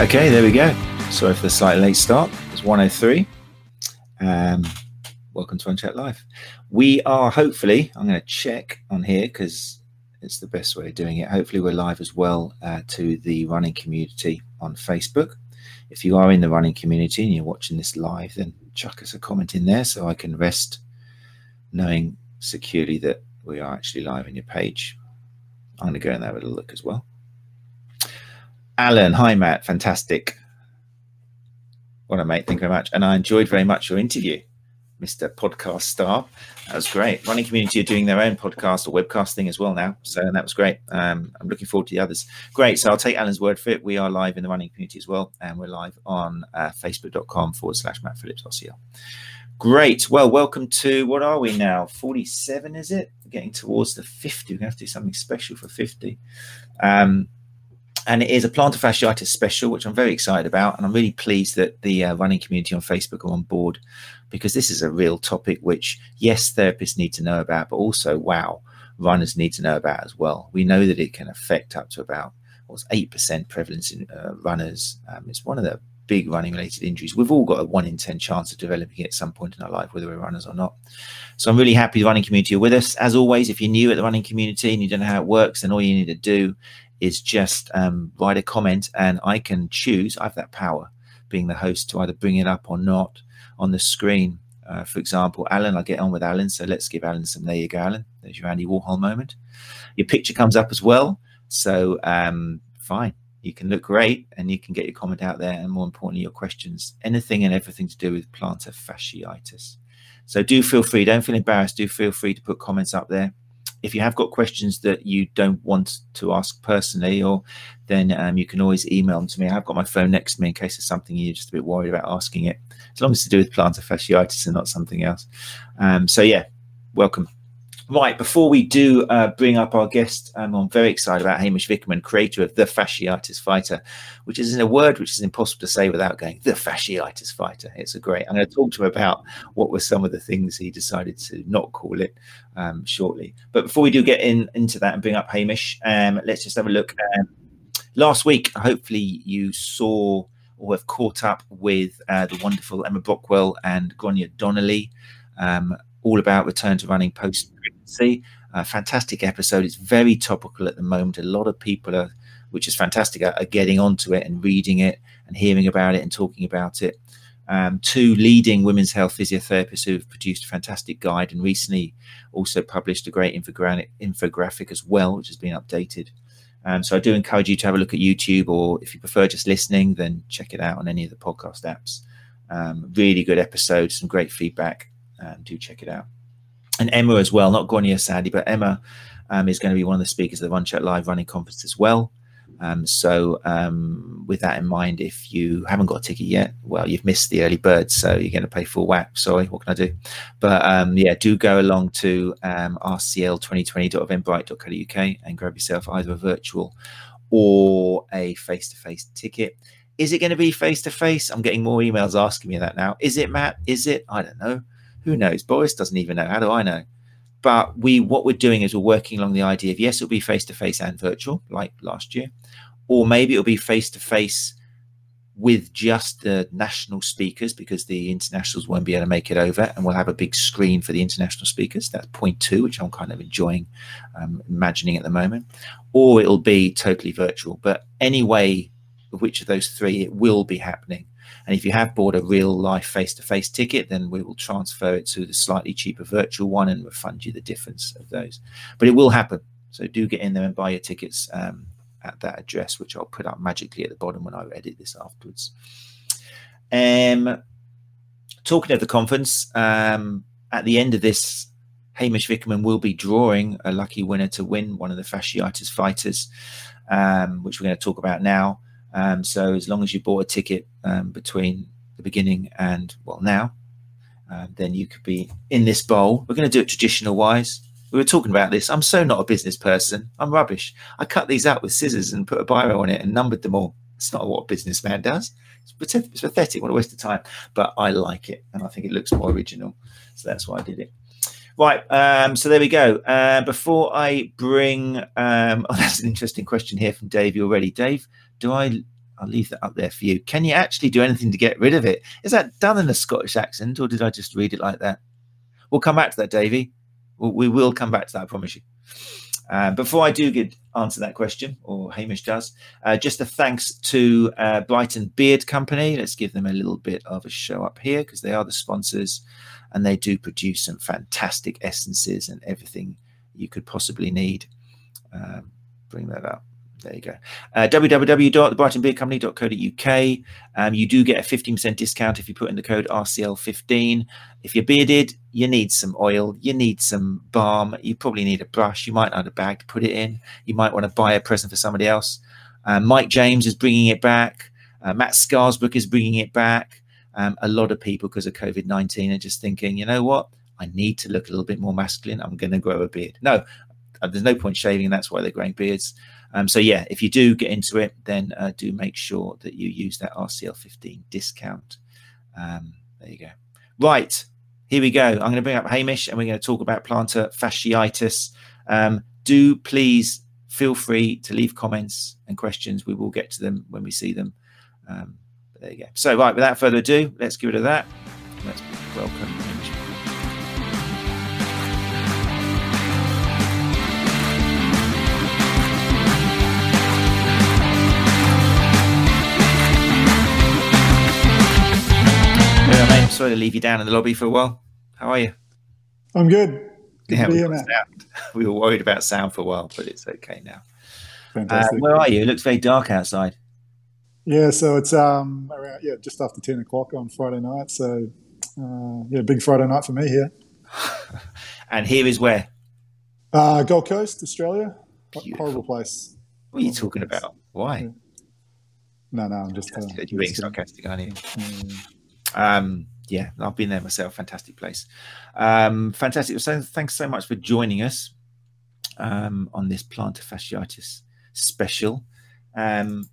Okay, there we go. Sorry for the slightly late start. It's 103. Um, welcome to Unchat Live. We are hopefully, I'm going to check on here because it's the best way of doing it. Hopefully, we're live as well uh, to the running community on Facebook. If you are in the running community and you're watching this live, then chuck us a comment in there so I can rest knowing securely that we are actually live on your page. I'm going to go and have a look as well. Alan, hi Matt, fantastic. What a mate, thank you very much. And I enjoyed very much your interview, Mr. Podcast Star. That was great. Running community are doing their own podcast or webcast thing as well now. So that was great. Um, I'm looking forward to the others. Great. So I'll take Alan's word for it. We are live in the running community as well. And we're live on uh, facebook.com forward slash Matt Phillips RCL. Great. Well, welcome to what are we now? 47, is it? getting towards the 50. We're going to have to do something special for 50. Um, and it is a plantar fasciitis special, which I'm very excited about. And I'm really pleased that the uh, running community on Facebook are on board because this is a real topic which, yes, therapists need to know about, but also, wow, runners need to know about as well. We know that it can affect up to about what's 8% prevalence in uh, runners. Um, it's one of the big running related injuries. We've all got a one in 10 chance of developing it at some point in our life, whether we're runners or not. So I'm really happy the running community are with us. As always, if you're new at the running community and you don't know how it works, then all you need to do is just um, write a comment and I can choose. I have that power being the host to either bring it up or not on the screen. Uh, for example, Alan, I'll get on with Alan. So let's give Alan some. There you go, Alan. There's your Andy Warhol moment. Your picture comes up as well. So um, fine you can look great and you can get your comment out there and more importantly your questions anything and everything to do with plantar fasciitis so do feel free don't feel embarrassed do feel free to put comments up there if you have got questions that you don't want to ask personally or then um, you can always email them to me. I've got my phone next to me in case there's something you're just a bit worried about asking it. As long as it's to do with plantar fasciitis and not something else. Um, so yeah welcome Right, before we do uh, bring up our guest, um, I'm very excited about Hamish Vickerman, creator of The Fasciitis Fighter, which is in a word which is impossible to say without going, The Fasciitis Fighter. It's a great, I'm going to talk to him about what were some of the things he decided to not call it um, shortly. But before we do get in into that and bring up Hamish, um, let's just have a look. Um, last week, hopefully you saw or have caught up with uh, the wonderful Emma Brockwell and Gráinne Donnelly. Um, all about return to running post pregnancy. A fantastic episode. It's very topical at the moment. A lot of people are, which is fantastic, are, are getting onto it and reading it and hearing about it and talking about it. Um, two leading women's health physiotherapists who have produced a fantastic guide and recently also published a great infographic, infographic as well, which has been updated. Um, so I do encourage you to have a look at YouTube, or if you prefer just listening, then check it out on any of the podcast apps. Um, really good episode, some great feedback do check it out. And Emma as well, not Gráinne sadly, but Emma um, is going to be one of the speakers of the Unchat Live running conference as well. Um, so, um, with that in mind, if you haven't got a ticket yet, well, you've missed the early bird, so you're going to pay full whack. Sorry, what can I do? But um, yeah, do go along to um, rcl2020.eventbrite.co.uk and grab yourself either a virtual or a face to face ticket. Is it going to be face to face? I'm getting more emails asking me that now. Is it, Matt? Is it? I don't know. Who knows? Boris doesn't even know. How do I know? But we, what we're doing is we're working along the idea of yes, it'll be face to face and virtual, like last year, or maybe it'll be face to face with just the national speakers because the internationals won't be able to make it over, and we'll have a big screen for the international speakers. That's point two, which I'm kind of enjoying um, imagining at the moment, or it'll be totally virtual. But anyway, which of those three, it will be happening. And if you have bought a real life face to face ticket, then we will transfer it to the slightly cheaper virtual one and refund you the difference of those. But it will happen. So do get in there and buy your tickets um, at that address, which I'll put up magically at the bottom when I edit this afterwards. Um, talking of the conference, um, at the end of this, Hamish Vickerman will be drawing a lucky winner to win one of the fasciitis fighters, um, which we're going to talk about now. Um, so as long as you bought a ticket um, between the beginning and well now, uh, then you could be in this bowl. We're going to do it traditional wise. We were talking about this. I'm so not a business person. I'm rubbish. I cut these out with scissors and put a biro on it and numbered them all. It's not what a businessman does. It's, it's pathetic. What a waste of time. But I like it, and I think it looks more original. So that's why I did it. Right. Um, so there we go. Uh, before I bring, um, oh, that's an interesting question here from Dave already. Dave, do I I'll leave that up there for you. Can you actually do anything to get rid of it? Is that done in a Scottish accent, or did I just read it like that? We'll come back to that, Davy. we will come back to that, I promise you. Uh, before I do get answer that question, or Hamish does, uh, just a thanks to uh, Brighton Beard Company. Let's give them a little bit of a show up here because they are the sponsors, and they do produce some fantastic essences and everything you could possibly need. Um, bring that up. There you go. Uh. Um, you do get a 15% discount if you put in the code RCL15. If you're bearded, you need some oil, you need some balm, you probably need a brush, you might need a bag to put it in, you might want to buy a present for somebody else. Uh, Mike James is bringing it back. Uh, Matt Scarsbrook is bringing it back. Um, a lot of people, because of COVID 19, are just thinking, you know what? I need to look a little bit more masculine. I'm going to grow a beard. No, uh, there's no point shaving. That's why they're growing beards. Um, so yeah, if you do get into it, then uh, do make sure that you use that RCL15 discount. Um, there you go. Right, here we go. I'm going to bring up Hamish and we're going to talk about plantar fasciitis. Um, do please feel free to leave comments and questions. We will get to them when we see them. Um, there you go. So, right, without further ado, let's give it a that. Let's welcome sorry to leave you down in the lobby for a while. How are you? I'm good. good yeah, we, we, were worried about sound for a while, but it's okay now. Uh, where are you? It looks very dark outside. Yeah, so it's um around yeah just after ten o'clock on Friday night. So uh, yeah, big Friday night for me here. and here is where? Uh, Gold Coast, Australia. Beautiful. Horrible place. What are you talking about? Why? Yeah. No, no, I'm just. Uh, You're being sarcastic, aren't you? Mm. Um, yeah, I've been there myself. Fantastic place. Um, fantastic. So thanks so much for joining us um, on this plantar fasciitis special. Um,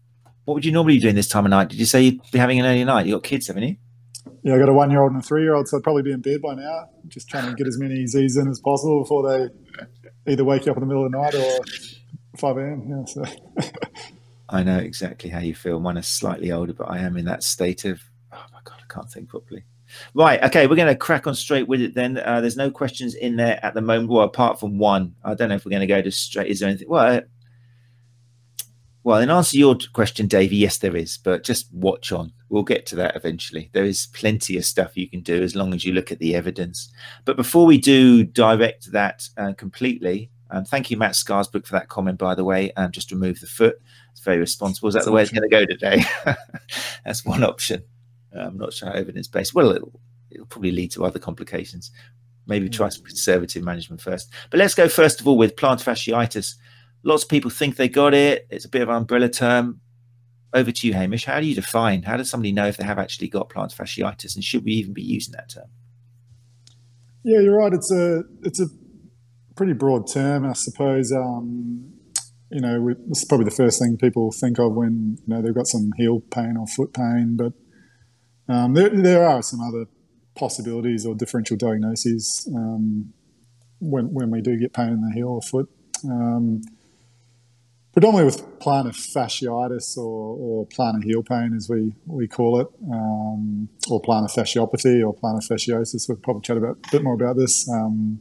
what would you normally be doing this time of night? Did you say you'd be having an early night? You got kids, haven't you? Yeah, I got a one year old and a three year old, so I'd probably be in bed by now. Just trying to get as many Z's in as possible before they either wake you up in the middle of the night or 5 a.m. Yeah, so. I know exactly how you feel. Mine is slightly older, but I am in that state of, oh my God, I can't think properly. Right. Okay. We're going to crack on straight with it then. Uh, there's no questions in there at the moment. Well, apart from one. I don't know if we're going to go to straight. Is there anything? Well, uh, well, in answer to your question, Davey, yes, there is, but just watch on. We'll get to that eventually. There is plenty of stuff you can do as long as you look at the evidence. But before we do direct that uh, completely, um, thank you, Matt Scarsbrook, for that comment, by the way. Um, just remove the foot. It's very responsible. Is that the way it's going to go today? That's one option. I'm not sure how evidence based. Well, it'll, it'll probably lead to other complications. Maybe try some conservative management first. But let's go first of all with plantar fasciitis. Lots of people think they got it. It's a bit of an umbrella term. Over to you, Hamish. How do you define? How does somebody know if they have actually got plantar fasciitis, and should we even be using that term? Yeah, you're right. It's a it's a pretty broad term, I suppose. Um, you know, we, this is probably the first thing people think of when you know they've got some heel pain or foot pain, but um, there, there are some other possibilities or differential diagnoses um, when, when we do get pain in the heel or foot. Um, predominantly with plantar fasciitis or, or, plantar heel pain, as we, we call it, um, or plantar fasciopathy or plantar fasciosis. We'll probably chat about, a bit more about this. Um,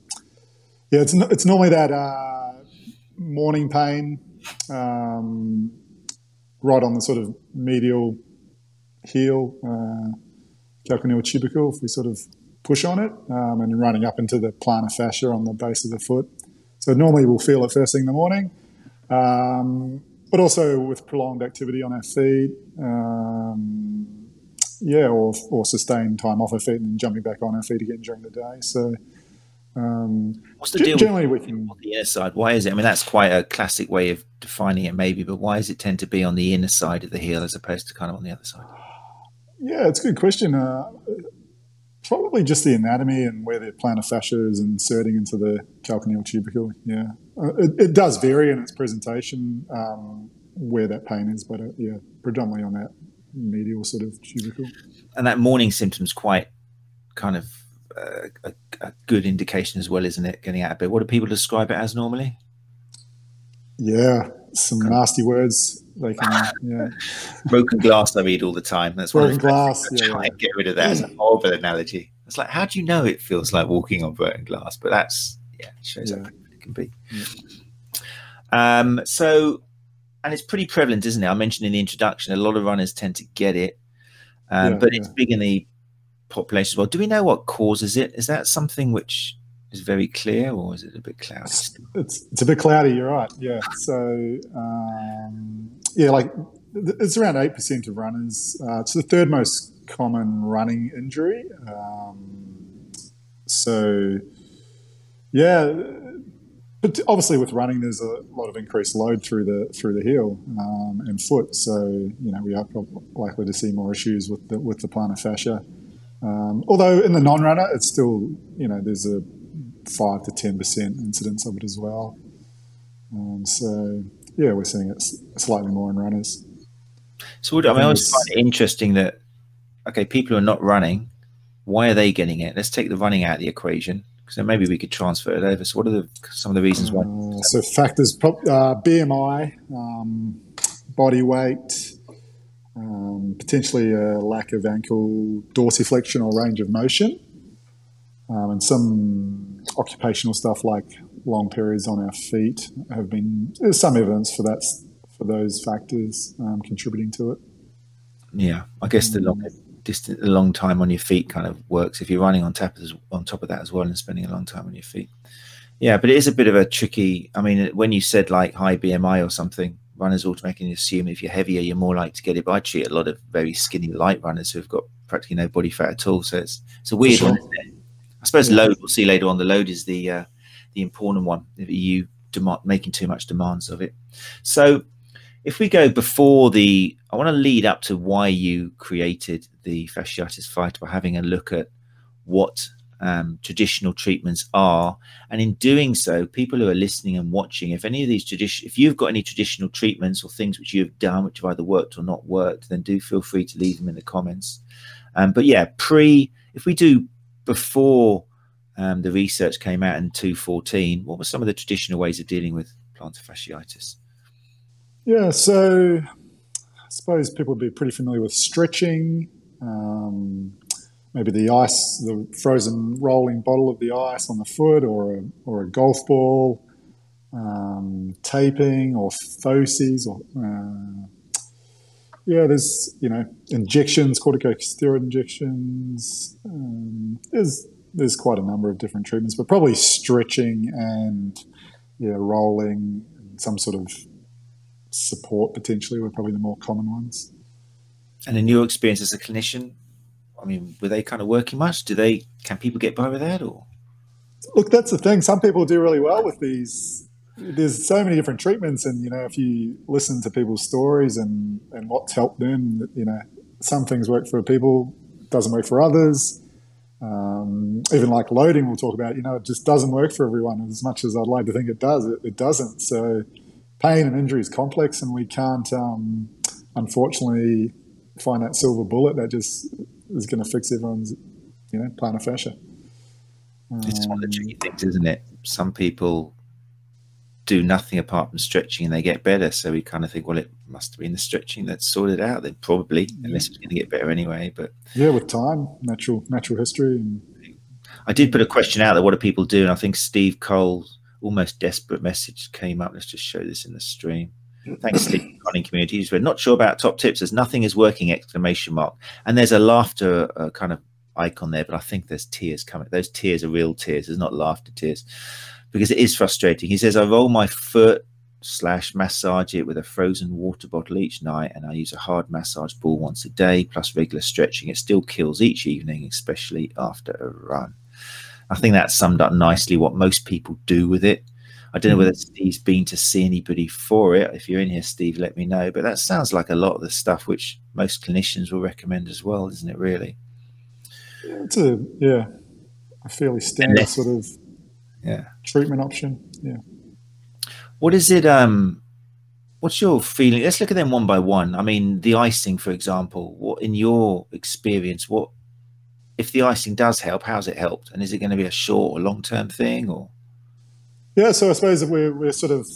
yeah, it's, it's normally that uh, morning pain um, right on the sort of medial heel, uh, calcaneal tubercle, if we sort of push on it, um, and running up into the plantar fascia on the base of the foot. So normally we'll feel it first thing in the morning, um, but also with prolonged activity on our feet, um, yeah, or, or sustained time off our feet and jumping back on our feet again during the day. So. Um, What's the deal generally with on the inner side? Why is it? I mean, that's quite a classic way of defining it, maybe, but why does it tend to be on the inner side of the heel as opposed to kind of on the other side? Yeah, it's a good question. Uh, probably just the anatomy and where the plantar fascia is inserting into the calcaneal tubercle. Yeah, uh, it, it, does vary in its presentation um, where that pain is, but uh, yeah, predominantly on that medial sort of tubercle. And that morning symptom's quite kind of uh, a, a, good indication as well, isn't it? Getting out of bed. What do people describe it as normally? Yeah, some nasty words. They can, yeah. Broken glass, I read all the time. That's broken glass. Yeah, try and get rid of that. It's a horrible analogy. It's like, how do you know it feels like walking on broken glass? But that's yeah, it shows yeah. how it can be. Um, so, and it's pretty prevalent, isn't it? I mentioned in the introduction, a lot of runners tend to get it, um, but it's big in the population as well. Do we know what causes it? Is that something which is very clear, or is it a bit cloudy? It's it's a bit cloudy. You're right. Yeah. So um, yeah, like it's around eight percent of runners. Uh, it's the third most common running injury. Um, so yeah, but obviously with running, there's a lot of increased load through the through the heel um, and foot. So you know we are likely to see more issues with the with the plantar fascia. Um, although in the non-runner, it's still you know there's a five to ten percent incidence of it as well. Um, so yeah, we're seeing it slightly more in runners. So I, mean, I always find it interesting that okay, people who are not running, why are they getting it? Let's take the running out of the equation. So maybe we could transfer it over. So what are the some of the reasons why? Uh, so factors: uh, BMI, um, body weight, um, potentially a lack of ankle dorsiflexion or range of motion, um, and some occupational stuff like long periods on our feet have been. There's some evidence for that for those factors um, contributing to it. Yeah, I guess the long distant a long time on your feet kind of works if you're running on top of, on top of that as well and spending a long time on your feet. Yeah, but it is a bit of a tricky. I mean, when you said like high BMI or something, runners automatically assume if you're heavier, you're more likely to get it. But I treat a lot of very skinny light runners who've got practically no body fat at all. So it's it's a weird sure. one. I suppose yeah. load. We'll see later on. The load is the uh, the important one. If you demand making too much demands of it. So if we go before the, I want to lead up to why you created the fasciitis fight by having a look at what um, traditional treatments are. And in doing so, people who are listening and watching, if any of these tradition, if you've got any traditional treatments or things which you've done which have either worked or not worked, then do feel free to leave them in the comments. Um, but yeah, pre, if we do before um, the research came out in 214, what were some of the traditional ways of dealing with plantar fasciitis? Yeah, so I suppose people would be pretty familiar with stretching, um, maybe the ice, the frozen rolling bottle of the ice on the foot, or a, or a golf ball, um, taping, or orthoses, or uh, yeah, there's you know injections, corticosteroid injections. Um, there's there's quite a number of different treatments, but probably stretching and yeah, rolling, some sort of support potentially were probably the more common ones. And in your experience as a clinician, I mean, were they kind of working much? Do they can people get by with that or? Look, that's the thing. Some people do really well with these. There's so many different treatments, and you know, if you listen to people's stories and and what's helped them, you know, some things work for people, doesn't work for others. Um, even like loading, we'll talk about. You know, it just doesn't work for everyone as much as I'd like to think it does. It, it doesn't. So pain and injury is complex, and we can't, um, unfortunately, find that silver bullet that just is going to fix everyone's, you know, plantar fascia. Um, it's one of the tricky things, isn't it? Some people do nothing apart from stretching and they get better. So we kind of think, well, it must have been the stretching that sorted out. Then probably, unless it's going to get better anyway. But yeah, with time, natural natural history. And... I did put a question out there. What do people do? And I think Steve Cole's almost desperate message came up. Let's just show this in the stream. Thanks, Steve, running communities. We're not sure about top tips. There's nothing is working! Exclamation mark. And there's a laughter uh, kind of icon there, but I think there's tears coming. Those tears are real tears. There's not laughter tears because it is frustrating. He says, I roll my foot slash massage it with a frozen water bottle each night, and I use a hard massage ball once a day plus regular stretching. It still kills each evening, especially after a run. I think that summed up nicely what most people do with it. I don't know whether mm. Steve's been to see anybody for it. If you're in here, Steve, let me know. But that sounds like a lot of the stuff which most clinicians will recommend as well, isn't it? Really? It's a yeah, a fairly standard Unless, sort of yeah treatment option. Yeah. What is it? Um, what's your feeling? Let's look at them one by one. I mean, the icing, for example. What in your experience? What if the icing does help, how's it helped? And is it going to be a short or long term thing or? Yeah, so I suppose we're, we're sort of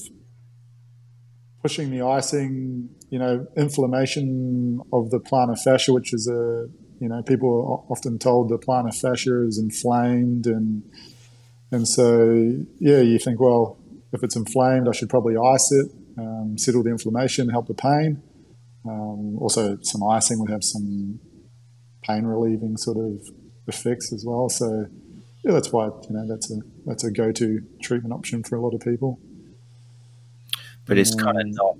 pushing the icing, you know, inflammation of the plantar fascia, which is a, you know, people are often told the plantar fascia is inflamed, and and so yeah, you think, well, if it's inflamed, I should probably ice it, um, settle the inflammation, help the pain. Um, also, some icing would have some pain relieving sort of effects as well. So yeah, that's why you know that's a that's a go to treatment option for a lot of people but it's kind of not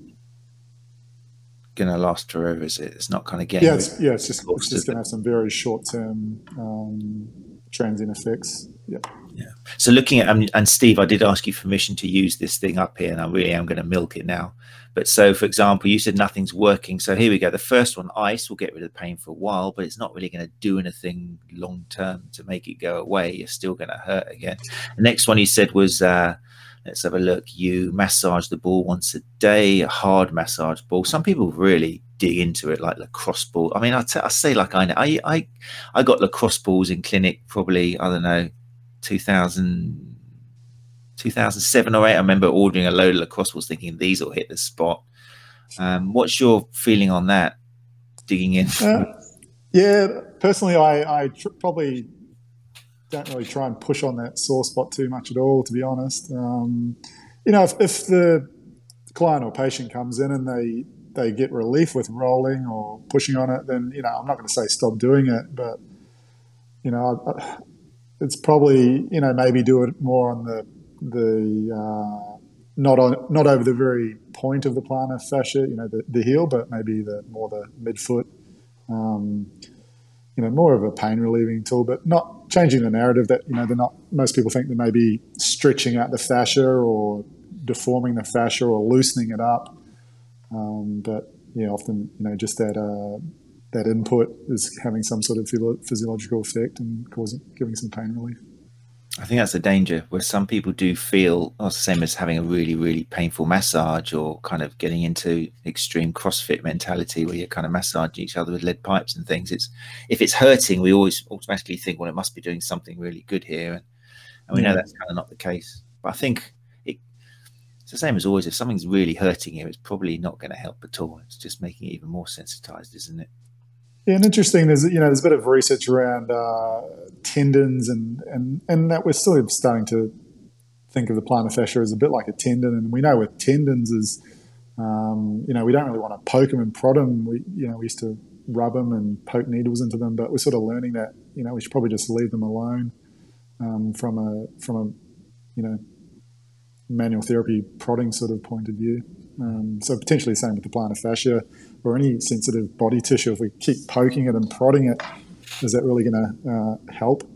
going to last forever, is it? It's not kind of getting. Yeah, it's, yeah, it's just, it's just going to have some very short term um, transient effects. Yeah. Yeah. So looking at um, and Steve, I did ask you permission to use this thing up here, and I really am going to milk it now. But so, for example, you said nothing's working. So here we go. The first one, ice, will get rid of the pain for a while, but it's not really going to do anything long term to make it go away. You're still going to hurt again. The next one you said was uh, Let's have a look. You massage the ball once a day, a hard massage ball. Some people really dig into it, like lacrosse ball. I mean, I, t- I say like I know. I, I I got lacrosse balls in clinic probably I don't know, 2000, 2007 or eight. I remember ordering a load of lacrosse balls, thinking these will hit the spot. Um, what's your feeling on that? Digging in. Uh, yeah, personally, I, I tr- probably don't really try and push on that sore spot too much at all, to be honest. Um, you know, if, if, the client or patient comes in and they they get relief with rolling or pushing on it, then you know I'm not going to say stop doing it, but you know it's probably you know maybe do it more on the the uh, not on not over the very point of the plantar fascia, you know, the, the heel, but maybe the more the midfoot. Um, you know, more of a pain relieving tool, but not changing the narrative that, you know, they're not, most people think they may be stretching out the fascia or deforming the fascia or loosening it up. Um, but, yeah, often, you know, just that, uh, that input is having some sort of physiological effect and causing, giving some pain relief. I think that's a danger where some people do feel oh, it's the same as having a really, really painful massage or kind of getting into extreme CrossFit mentality where you're kind of massaging each other with lead pipes and things. It's if it's hurting, we always automatically think, well, it must be doing something really good here. And, and we know that's kind of not the case. But I think it, it's the same as always. If something's really hurting you, it's probably not going to help at all. It's just making it even more sensitized, isn't it? Yeah, and interesting. There's you know there's a bit of research around uh, tendons and and and that we're still starting to think of the plantar fascia as a bit like a tendon, and we know with tendons is um, you know we don't really want to poke them and prod them. We you know we used to rub them and poke needles into them, but we're sort of learning that you know we should probably just leave them alone um, from a from a you know manual therapy prodding sort of point of view. Um, so potentially same with the plantar fascia or any sensitive body tissue. If we keep poking it and prodding it, is that really going to uh, help?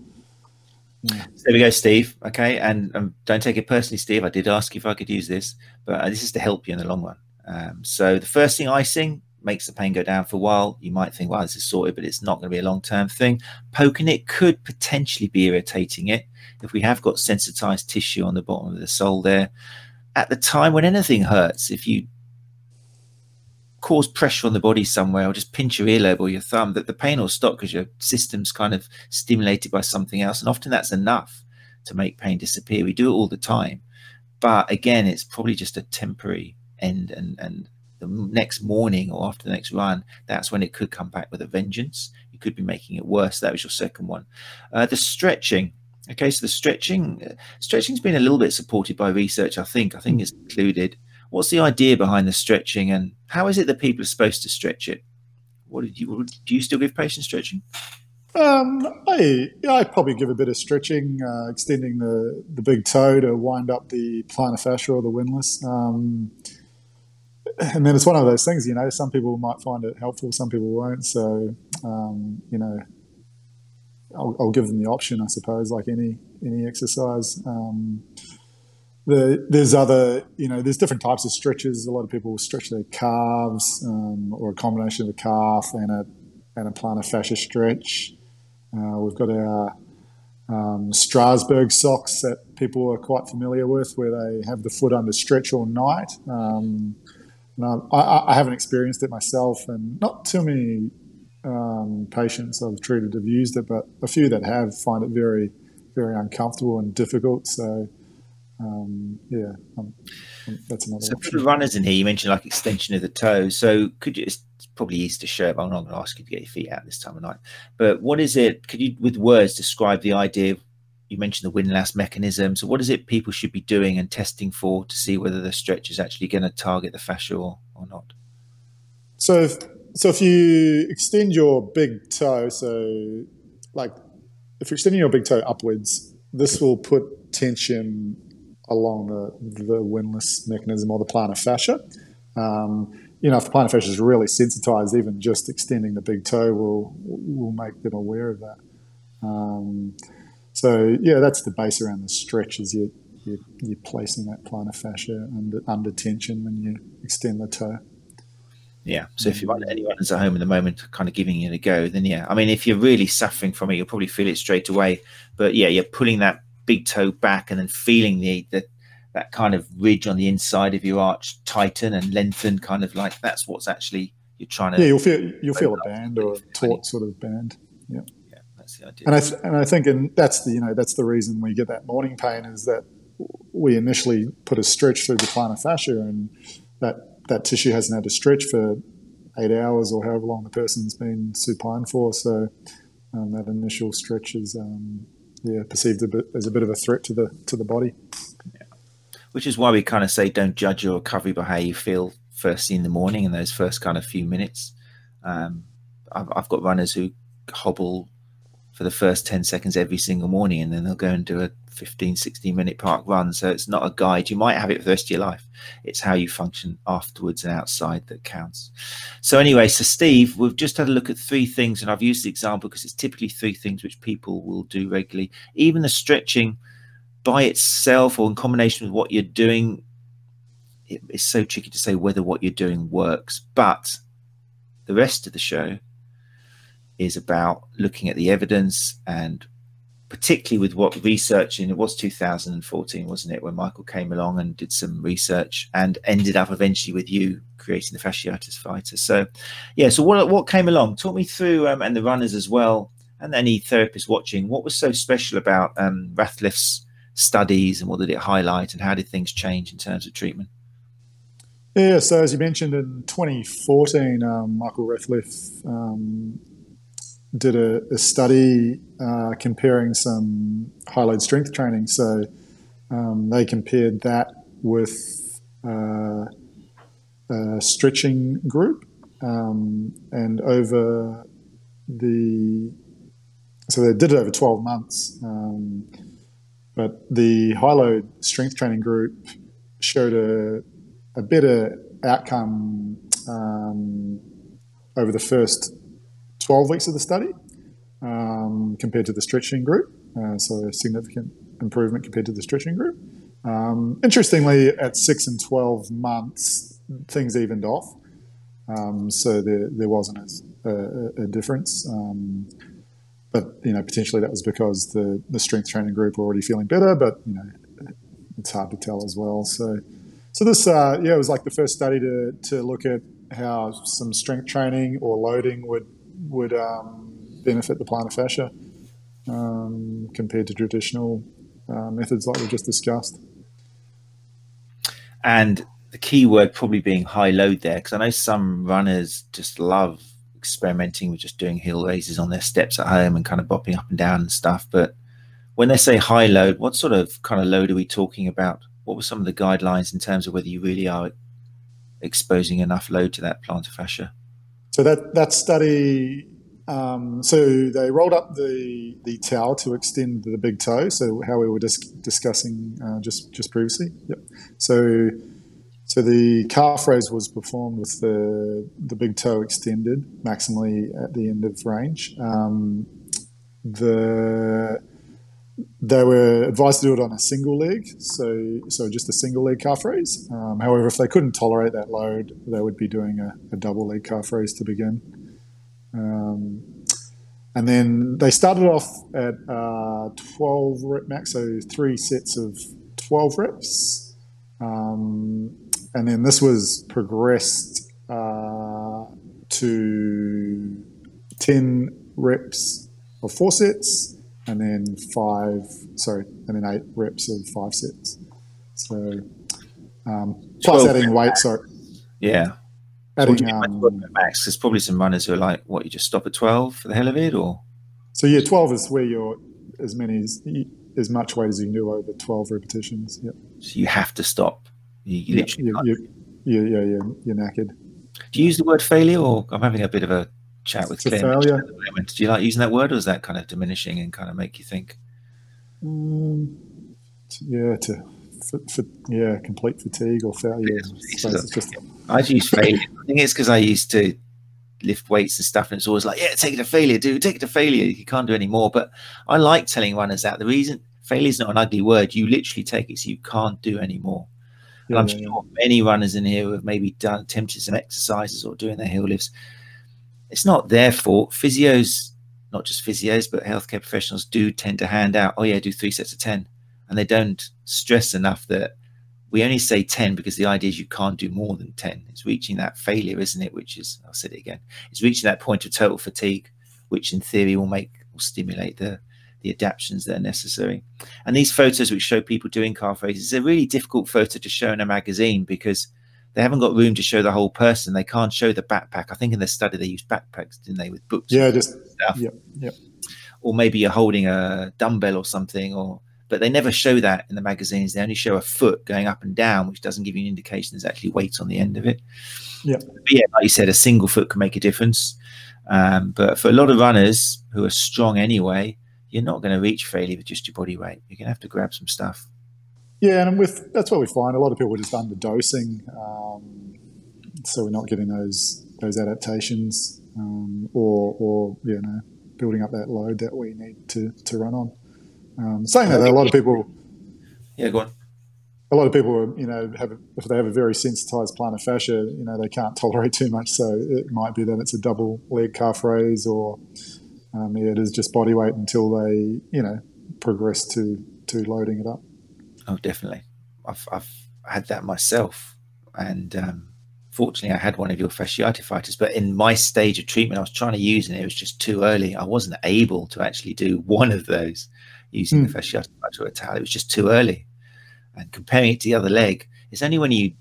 Yeah. There we go, Steve. Okay, and um, don't take it personally, Steve. I did ask if I could use this, but uh, this is to help you in the long run. Um, so the first thing, icing makes the pain go down for a while. You might think, "Wow, this is sorted," but it's not going to be a long-term thing. Poking it could potentially be irritating it if we have got sensitized tissue on the bottom of the sole there at the time when anything hurts, if you cause pressure on the body somewhere or just pinch your earlobe or your thumb, that the pain will stop because your system's kind of stimulated by something else. And often that's enough to make pain disappear. We do it all the time. But again, it's probably just a temporary end and, and the next morning or after the next run, that's when it could come back with a vengeance. You could be making it worse. That was your second one. Uh, the stretching, Okay, so the stretching, uh, stretching's been a little bit supported by research. I think. I think it's included. What's the idea behind the stretching, and how is it that people are supposed to stretch it? What did you do? You still give patients stretching? Um, I I probably give a bit of stretching, uh, extending the the big toe to wind up the plantar fascia or the windlass. Um, and then it's one of those things, you know. Some people might find it helpful, some people won't. So, um, you know, I'll, I'll, give them the option, I suppose, like any any exercise. Um, the, there's other, you know, there's different types of stretches. A lot of people will stretch their calves, um, or a combination of a calf and a and a plantar fascia stretch. Uh, we've got our um, Strassburg socks that people are quite familiar with, where they have the foot under stretch all night. Um, I, I, haven't experienced it myself, and not too many um, patients I've treated have used it, but a few that have find it very, very uncomfortable and difficult. So, um, yeah, um, um, that's another. So for the runners in here, you mentioned like extension of the toe. So could you? It's probably easy to show, but I'm not going to ask you to get your feet out this time of night. But what is it? Could you, with words, describe the idea? You mentioned the windlass mechanism. So what is it people should be doing and testing for to see whether the stretch is actually going to target the fascia or, or not? So, if, so if you extend your big toe, so like if you're extending your big toe upwards, this will put tension along the, the windlass mechanism or the plantar fascia. Um, you know, if the plantar fascia is really sensitized, even just extending the big toe will will make them aware of that. Um, so yeah, that's the base around the stretch. Is you you're, you're placing that plantar fascia under under tension when you extend the toe. Yeah. So if you want anyone who's at home at the moment, kind of giving it a go, then yeah. I mean, if you're really suffering from it, you'll probably feel it straight away. But yeah, you're pulling that big toe back and then feeling the, the that kind of ridge on the inside of your arch tighten and lengthen, kind of like that's what's actually you're trying to. Yeah, you'll feel you'll feel a band or a taut sort of band. Yeah. Yeah, that's the idea. And I th- and I think and that's the you know that's the reason we get that morning pain is that we initially put a stretch through the plantar fascia and that that tissue hasn't had to stretch for eight hours or however long the person's been supine for. So um, that initial stretch is um, yeah perceived a bit as a bit of a threat to the to the body. Yeah. Which is why we kind of say don't judge your recovery by how you feel first thing in the morning in those first kind of few minutes. Um, I've, I've got runners who hobble for the first 10 seconds every single morning and then they'll go and do a 15 16 minute park run. So it's not a guide. You might have it for the rest of your life. It's how you function afterwards and outside that counts. So anyway so steve we've just had a look at three things and i've used the example because it's typically three things which people will do regularly. Even the stretching by itself or in combination with what you're doing it's so tricky to say whether what you're doing works. But the rest of the show is about looking at the evidence and particularly with what research in it was 2014 wasn't it when michael came along and did some research and ended up eventually with you creating the fasciitis fighter. So yeah so what, what came along? Talk me through um, and the runners as well and any therapists watching what was so special about um, Rathleff's studies and what did it highlight and how did things change in terms of treatment? Yeah, so as you mentioned in 2014, um, Michael Rathleff um, did a, a study uh, comparing some high load strength training. So um, they compared that with uh, a stretching group, um, and over the so they did it over 12 months. Um, but the high load strength training group showed a, a better outcome um, over the first 12 weeks of the study um, compared to the stretching group. Uh, so a significant improvement compared to the stretching group. Um, interestingly, at six and 12 months, things evened off. Um, so there, there wasn't a, a difference. Um, but, you know, potentially that was because the, the strength training group were already feeling better, but, you know, it's hard to tell as well. So, so this, uh, yeah, it was like the first study to, to look at how some strength training or loading would would um, benefit the plantar fascia um, compared to traditional uh, methods like we just discussed. And the key word probably being high load there, because I know some runners just love experimenting with just doing hill raises on their steps at home and kind of bopping up and down and stuff. But when they say high load, what sort of kind of load are we talking about? What were some of the guidelines in terms of whether you really are exposing enough load to that plantar fascia? So that that study, um, so they rolled up the the towel to extend the big toe. So how we were dis- discussing uh, just just previously. Yep. So so the calf raise was performed with the the big toe extended maximally at the end of range. Um, the they were advised to do it on a single leg, so so just a single leg calf raise. Um, however, if they couldn't tolerate that load, they would be doing a, a double leg calf raise to begin. Um, and then they started off at uh, 12 rep max, so three sets of 12 reps. Um, and then this was progressed uh, to 10 reps of four sets and then five, sorry, and then eight reps of five sets. So um, plus adding weight, sorry. Yeah. Adding, um, max. There's probably some runners who are like, what, you just stop at 12 for the hell of it, or? So yeah, 12 is where you're as many as as much weight as you can do over 12 repetitions. Yep. So you have to stop. You, you yeah, literally. You, you, yeah, yeah, you're knackered. Do you use the word failure, or I'm having a bit of a chat with It's a Claire? failure. Do you like using that word, or is that kind of diminishing and kind of make you think? Mm, yeah, to for, for, yeah, complete fatigue or failure. Yes, I it's just I use failure. I think it's because I used to lift weights and stuff, and it's always like, yeah, take it to failure, dude, take it to failure. You can't do any more. But I like telling runners that the reason failure is not an ugly word. You literally take it so you can't do any more. And I'm yeah, sure many runners in here who have maybe done attempted some exercises or doing their hill lifts. It's not their fault. Physios, not just physios, but healthcare professionals do tend to hand out, oh yeah, do three sets of ten, and they don't stress enough that we only say 10 because the idea is you can't do more than 10 it's reaching that failure isn't it? Which is i'll say it again it's reaching that point of total fatigue which in theory will make will stimulate the the adaptations that are necessary. And these photos which show people doing calf raises is a really difficult photo to show in a magazine because they haven't got room to show the whole person. They can't show the backpack. I think in the study they used backpacks didn't they with books yeah, just stuff? yep, yep. or maybe you're holding a dumbbell or something or but they never show that in the magazines. They only show a foot going up and down which doesn't give you an indication there's actually weight on the end of it. Yeah. But yeah like you said a single foot can make a difference. Um, but for a lot of runners who are strong anyway you're not going to reach failure with just your body weight. You're going to have to grab some stuff Yeah, and with that's what we find. A lot of people are just underdosing, um, so we're not getting those those adaptations, um, or or you know, building up that load that we need to to run on. Um, saying that, a lot of people, yeah go on a lot of people, you know, have if they have a very sensitized plantar fascia, you know, they can't tolerate too much. So it might be that it's a double leg calf raise, or um, yeah, it is just body weight until they, you know, progress to to loading it up. Oh, definitely. I've, I've had that myself. And um, fortunately, I had one of your fasciitis fighters. But in my stage of treatment, I was trying to use it. And it was just too early. I wasn't able to actually do one of those using the fasciitis fighter or a towel. It was just too early. And comparing it to the other leg, it's only when you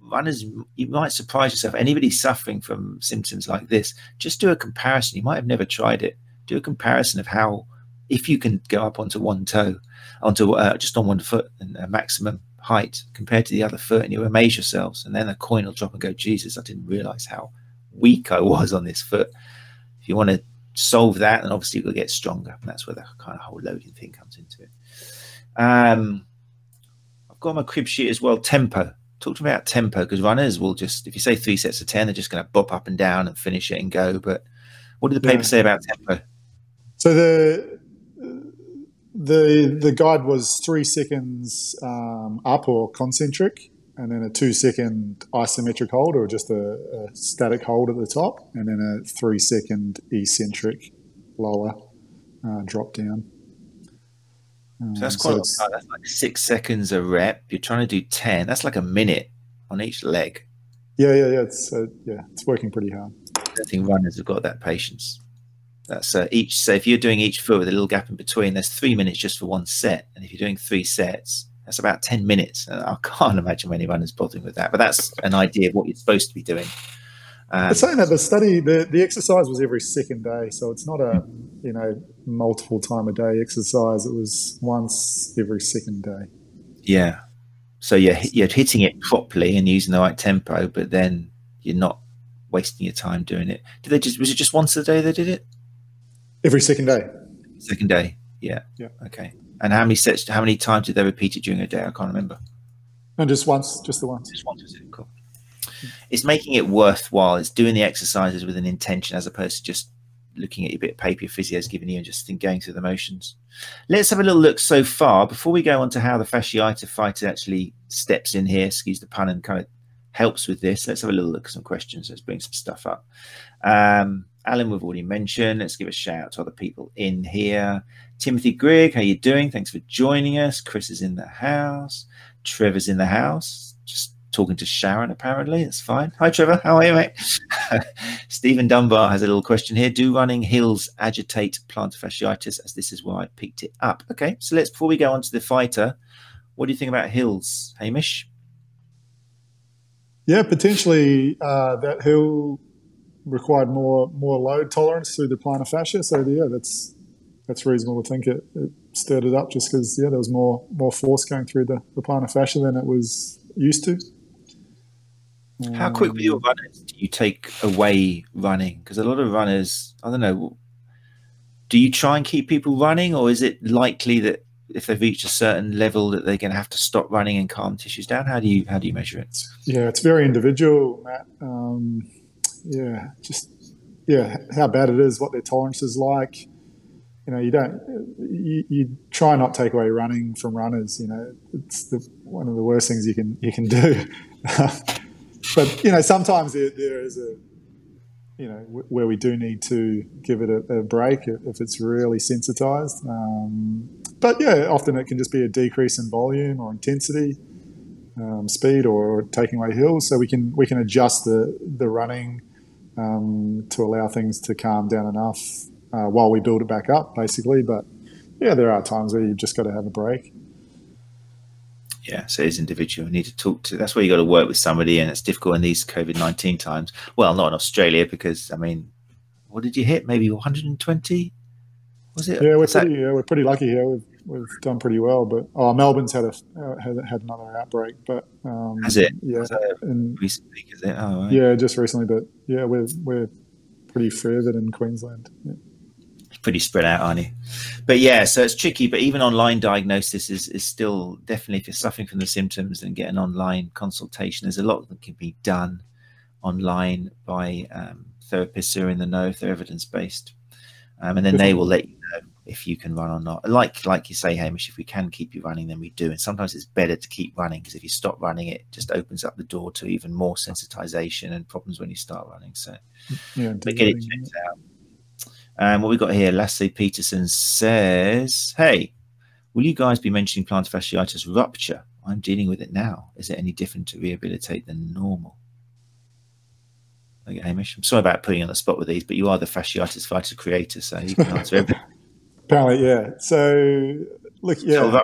runners, you might surprise yourself. Anybody suffering from symptoms like this, just do a comparison. You might have never tried it. Do a comparison of how, if you can go up onto one toe, onto uh, just on one foot and a maximum height compared to the other foot, and you amaze yourselves. And then the coin will drop and go, Jesus, I didn't realize how weak I was on this foot. If you want to solve that, then obviously you've got to get stronger. And that's where the kind of whole loading thing comes into it. Um, I've got my crib sheet as well, tempo. Talk to me about tempo because runners will just, if you say three sets of 10, they're just going to bop up and down and finish it and go. But what did the paper Yeah. say about tempo? So the the the guide was three seconds um, up or concentric, and then a two second isometric hold or just a, a static hold at the top, and then a three second eccentric lower uh, drop down. Um, So that's quite a long it's- time. That's like six seconds a rep. You're trying to do 10. That's like a minute on each leg. yeah, yeah, yeah. It's uh, yeah, it's working pretty hard. I think runners have got that patience. That's uh, each. So if you're doing each foot with a little gap in between, there's three minutes just for one set. And if you're doing three sets, that's about 10 minutes. And I can't imagine many runners bothering with that. But that's an idea of what you're supposed to be doing. Um, But saying that, the study, the, the exercise was every second day, so it's not a you know multiple time a day exercise. It was once every second day. yeah. So you're, you're hitting it properly and using the right tempo, but then you're not wasting your time doing it. Did they just, was it just once a day they did it? Every second day. Second day. Yeah. Yeah. Okay. And how many sets, how many times did they repeat it during a day? I can't remember. And just once, just the once. Just once, was it? Cool. It's making it worthwhile. It's doing the exercises with an intention as opposed to just looking at your bit of paper your physio's giving you and just think, going through the motions. Let's have a little look so far before we go on to how the fasciitis fighter actually steps in here, excuse the pun, and kind of helps with this. Let's have a little look at some questions. Let's bring some stuff up. Um, Alan, we've already mentioned. Let's give a shout out to other people in here. Timothy Grigg, how you doing? Thanks for joining us. Chris is in the house. Trevor's in the house. Just talking to Sharon, apparently. That's fine. Hi, Trevor. How are you, mate? Stephen Dunbar has a little question here. Do running hills agitate plantar fasciitis? As this is why I picked it up. Okay, so let's before we go on to the fighter, What do you think about hills, Hamish? Yeah, potentially uh, that hill required more more load tolerance through the plantar fascia. So yeah, that's that's reasonable to think it, it stirred it up just because yeah, there was more more force going through the, the plantar fascia than it was used to. How quick with your runners do you take away running? Because a lot of runners, I don't know, do you try and keep people running, or is it likely that if they've reached a certain level that they're going to have to stop running and calm tissues down? How do you how do you measure it? Yeah, it's very individual, Matt. Um, yeah, just yeah, how bad it is, what their tolerance is like. You know, you don't you, you try not take away running from runners. You know, it's the, one of the worst things you can you can do. but you know, sometimes there, there is a you know where we do need to give it a, a break if it's really sensitized. Um, but yeah, often it can just be a decrease in volume or intensity, um, speed, or, taking away hills. So we can we can adjust the the running um, to allow things to calm down enough uh, while we build it back up, basically. But yeah, there are times where you've just got to have a break yeah, so it's individual. You need to talk to. That's where you got to work with somebody, and it's difficult in these COVID nineteen times. Well, not in Australia because I mean, what did you hit? Maybe one hundred and twenty. Was it? Yeah, we're pretty. That... Yeah, we're pretty lucky here. We've we've done pretty well, but oh, Melbourne's had a uh, had, had another outbreak, but um, has it? Yeah, and, recently, is it? Oh, right. Yeah, just recently, but yeah, we're we're pretty further in Queensland. Yeah pretty spread out, aren't you? But yeah, so it's tricky. But even online diagnosis is, is still definitely if you're suffering from the symptoms and get an online consultation, there's a lot that can be done online by um, therapists who are in the know if they're evidence based, um, and then they will let you know if you can run or not. Like like you say, Hamish, if we can keep you running, then we do. And sometimes it's better to keep running because if you stop running, it just opens up the door to even more sensitization and problems when you start running. So, yeah, but get it checked out. And um, what we got here, Lasse Peterson says, Hey, will you guys be mentioning plantar fasciitis rupture? I'm dealing with it now. Is it any different to rehabilitate than normal? Okay, Hamish. I'm sorry about putting you on the spot with these, but you are the fasciitis fighter creator, so you can answer everything. Apparently, yeah. So, look, yeah.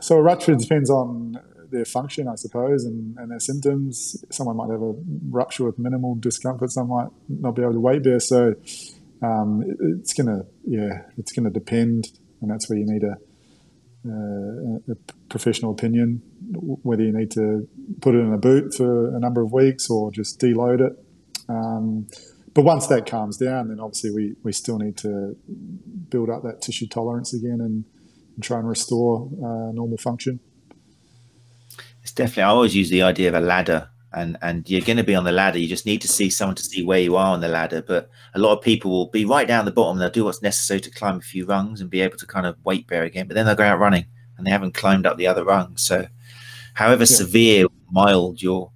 So, a rupture depends on their function, I suppose, and, and their symptoms. Someone might have a rupture with minimal discomfort. Some might not be able to weight bear. So, um, it, it's gonna yeah it's gonna depend and that's where you need a, uh, a, professional opinion whether you need to put it in a boot for a number of weeks or just deload it um, but once that calms down then obviously we, we still need to build up that tissue tolerance again and, and try and restore uh, normal function it's definitely i always use the idea of a ladder and and you're going to be on the ladder. You just need to see someone to see where you are on the ladder. But a lot of people will be right down the bottom. They'll do what's necessary to climb a few rungs and be able to kind of weight bear again. But then they'll go out running and they haven't climbed up the other rungs. So, however yeah. severe, mild your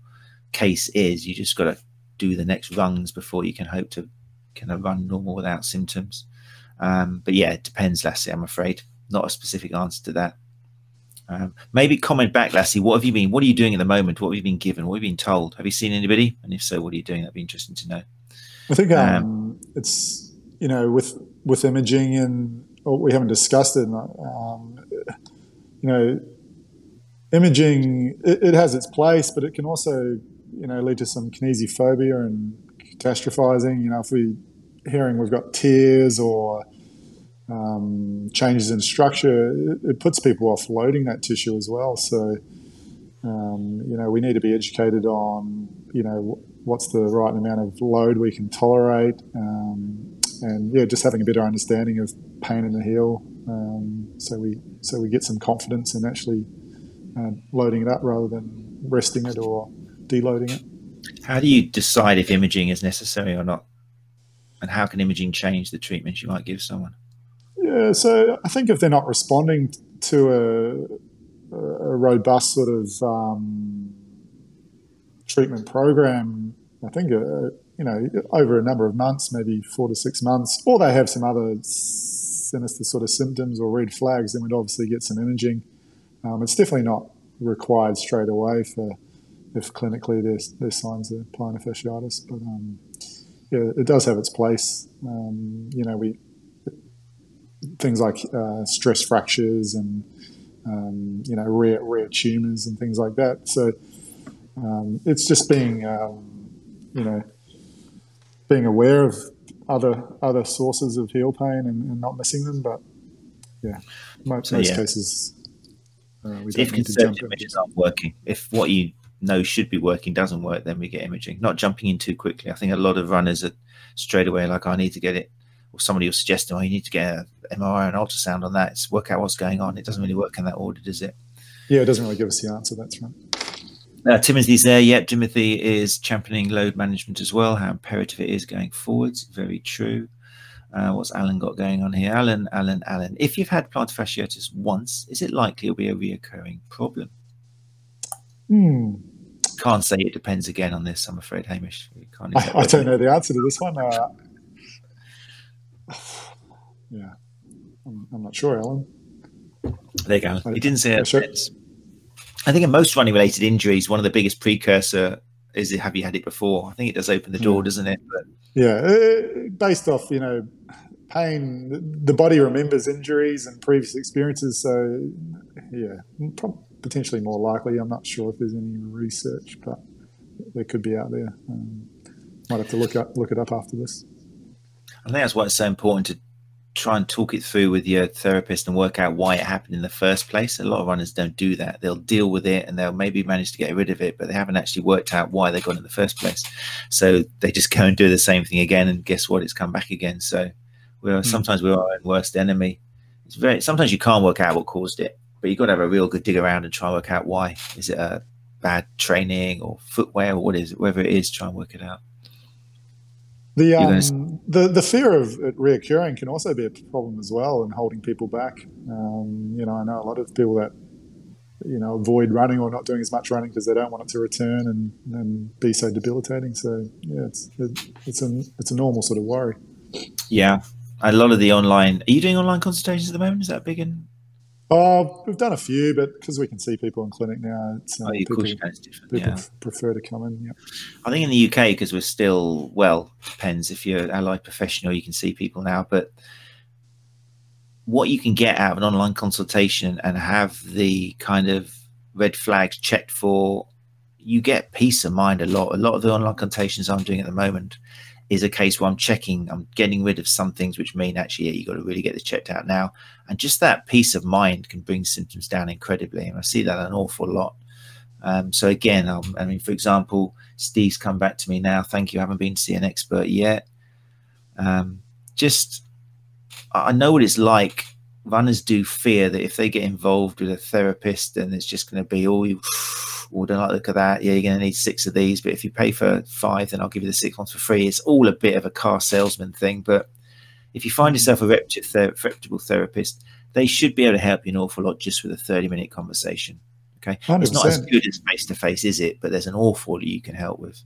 case is, you just got to do the next rungs before you can hope to kind of run normal without symptoms. Um, but yeah, it depends, Lassie. I'm afraid not a specific answer to that. Um, maybe comment back, Lassie. What have you been? What are you doing at the moment? What have you been given? What have you been told? Have you seen anybody? And if so, what are you doing? That'd be interesting to know. I think um, um, it's you know with with imaging and oh, we haven't discussed it. Um, you know, imaging it, it, has its place, but it can also you know lead to some kinesiophobia and catastrophizing. You know, if we're hearing we've got tears or um, changes in structure, it, it, puts people off loading that tissue as well. So, um, you know, we need to be educated on, you know, what's the right amount of load we can tolerate, um, and yeah, just having a better understanding of pain in the heel, um, so we so we get some confidence in actually uh, loading it up rather than resting it or deloading it. How do you decide if imaging is necessary or not? And how can imaging change the treatments you might give someone? Yeah, so I think if they're not responding to a, a robust sort of um, treatment program, I think uh, you know over a number of months, maybe four to six months, or they have some other sinister sort of symptoms or red flags, then we'd obviously get some imaging. Um, it's definitely not required straight away for if clinically there's, there's signs of plantar fasciitis, but um, yeah, it does have its place. Um, you know, we things like uh, stress fractures and um, you know, rare rare tumors and things like that. So um, it's just being, um, you know, being aware of other other sources of heel pain and, and not missing them. But yeah, most, So, most cases. Uh, we if to jump conservative images aren't working, if what you know should be working doesn't work, then we get imaging. Not jumping in too quickly. I think a lot of runners are straight away like, I need to get it, or somebody will suggest, oh, you need to get an MRI and ultrasound on that. It's work out what's going on. It doesn't really work in that order, does it? Yeah, it doesn't really give us the answer. That's right. Uh, Timothy's there. Yep, Timothy is championing load management as well. How imperative it is going forwards. Very true. Uh, what's Alan got going on here? Alan, Alan, Alan. If you've had plantar fasciitis once, is it likely it'll be a reoccurring problem? Hmm. Can't say it depends again on this. I'm afraid, Hamish. I, I don't know the answer to this one. Uh, yeah, I'm, I'm not sure, Alan. There you go. He didn't say it. sure. I think in most running related injuries, one of the biggest precursor is have you had it before? I think it does open the door, Yeah. doesn't it? But Yeah, uh, based off you know pain, the- body remembers injuries and previous experiences. So yeah, prob- potentially more likely. I'm not sure if there's any research, but there could be out there. Um, might have to look up look it up after this. I think that's why it's so important to try and talk it through with your therapist and work out why it happened in the first place. A lot of runners don't do that. They'll deal with it and they'll maybe manage to get rid of it, but they haven't actually worked out why they got in the first place. So they just go and do the same thing again, and guess what? It's come back again. So we're sometimes we're our own worst enemy. It's very sometimes you can't work out what caused it, but you've got to have a real good dig around and try and work out why. Is it a bad training or footwear or what is it? Whatever it is, try and work it out. The You're gonna um, the the fear of it reoccurring can also be a problem as well, and holding people back. Um, you know, I know a lot of people that you know avoid running or not doing as much running because they don't want it to return and, and be so debilitating. So yeah, it's it, it's a it's a normal sort of worry. Yeah. A lot of the online. Are you doing online consultations at the moment? Is that big in Oh, we've done a few, but because we can see people in clinic now, it's, uh, Oh, people, course, you can. It's different. people Yeah. prefer to come in. Yeah. I think in the UK, because we're still, well, depends if you're an allied professional, you can see people now, but what you can get out of an online consultation and have the kind of red flags checked for, you get peace of mind a lot. A lot of the online consultations I'm doing at the moment is a case where I'm checking, I'm getting rid of some things which mean actually, yeah, you got to really get this checked out now. And just that peace of mind can bring symptoms down incredibly. And I see that an awful lot. Um, so again, um, I mean, for example, Steve's come back to me now. Thank you. I haven't been to see an expert yet. Um, just, I I know what it's like. Runners do fear that if they get involved with a therapist, then it's just going to be, all you, oh, don't like the look of that. Yeah, you're going to need six of these. But if you pay for five, then I'll give you the six ones for free. It's all a bit of a car salesman thing. But if you find yourself a reputable, ther- reputable therapist, they should be able to help you an awful lot just with a 30 minute conversation. Okay. It's not as good as face to face, is it? But there's an awful lot you can help with.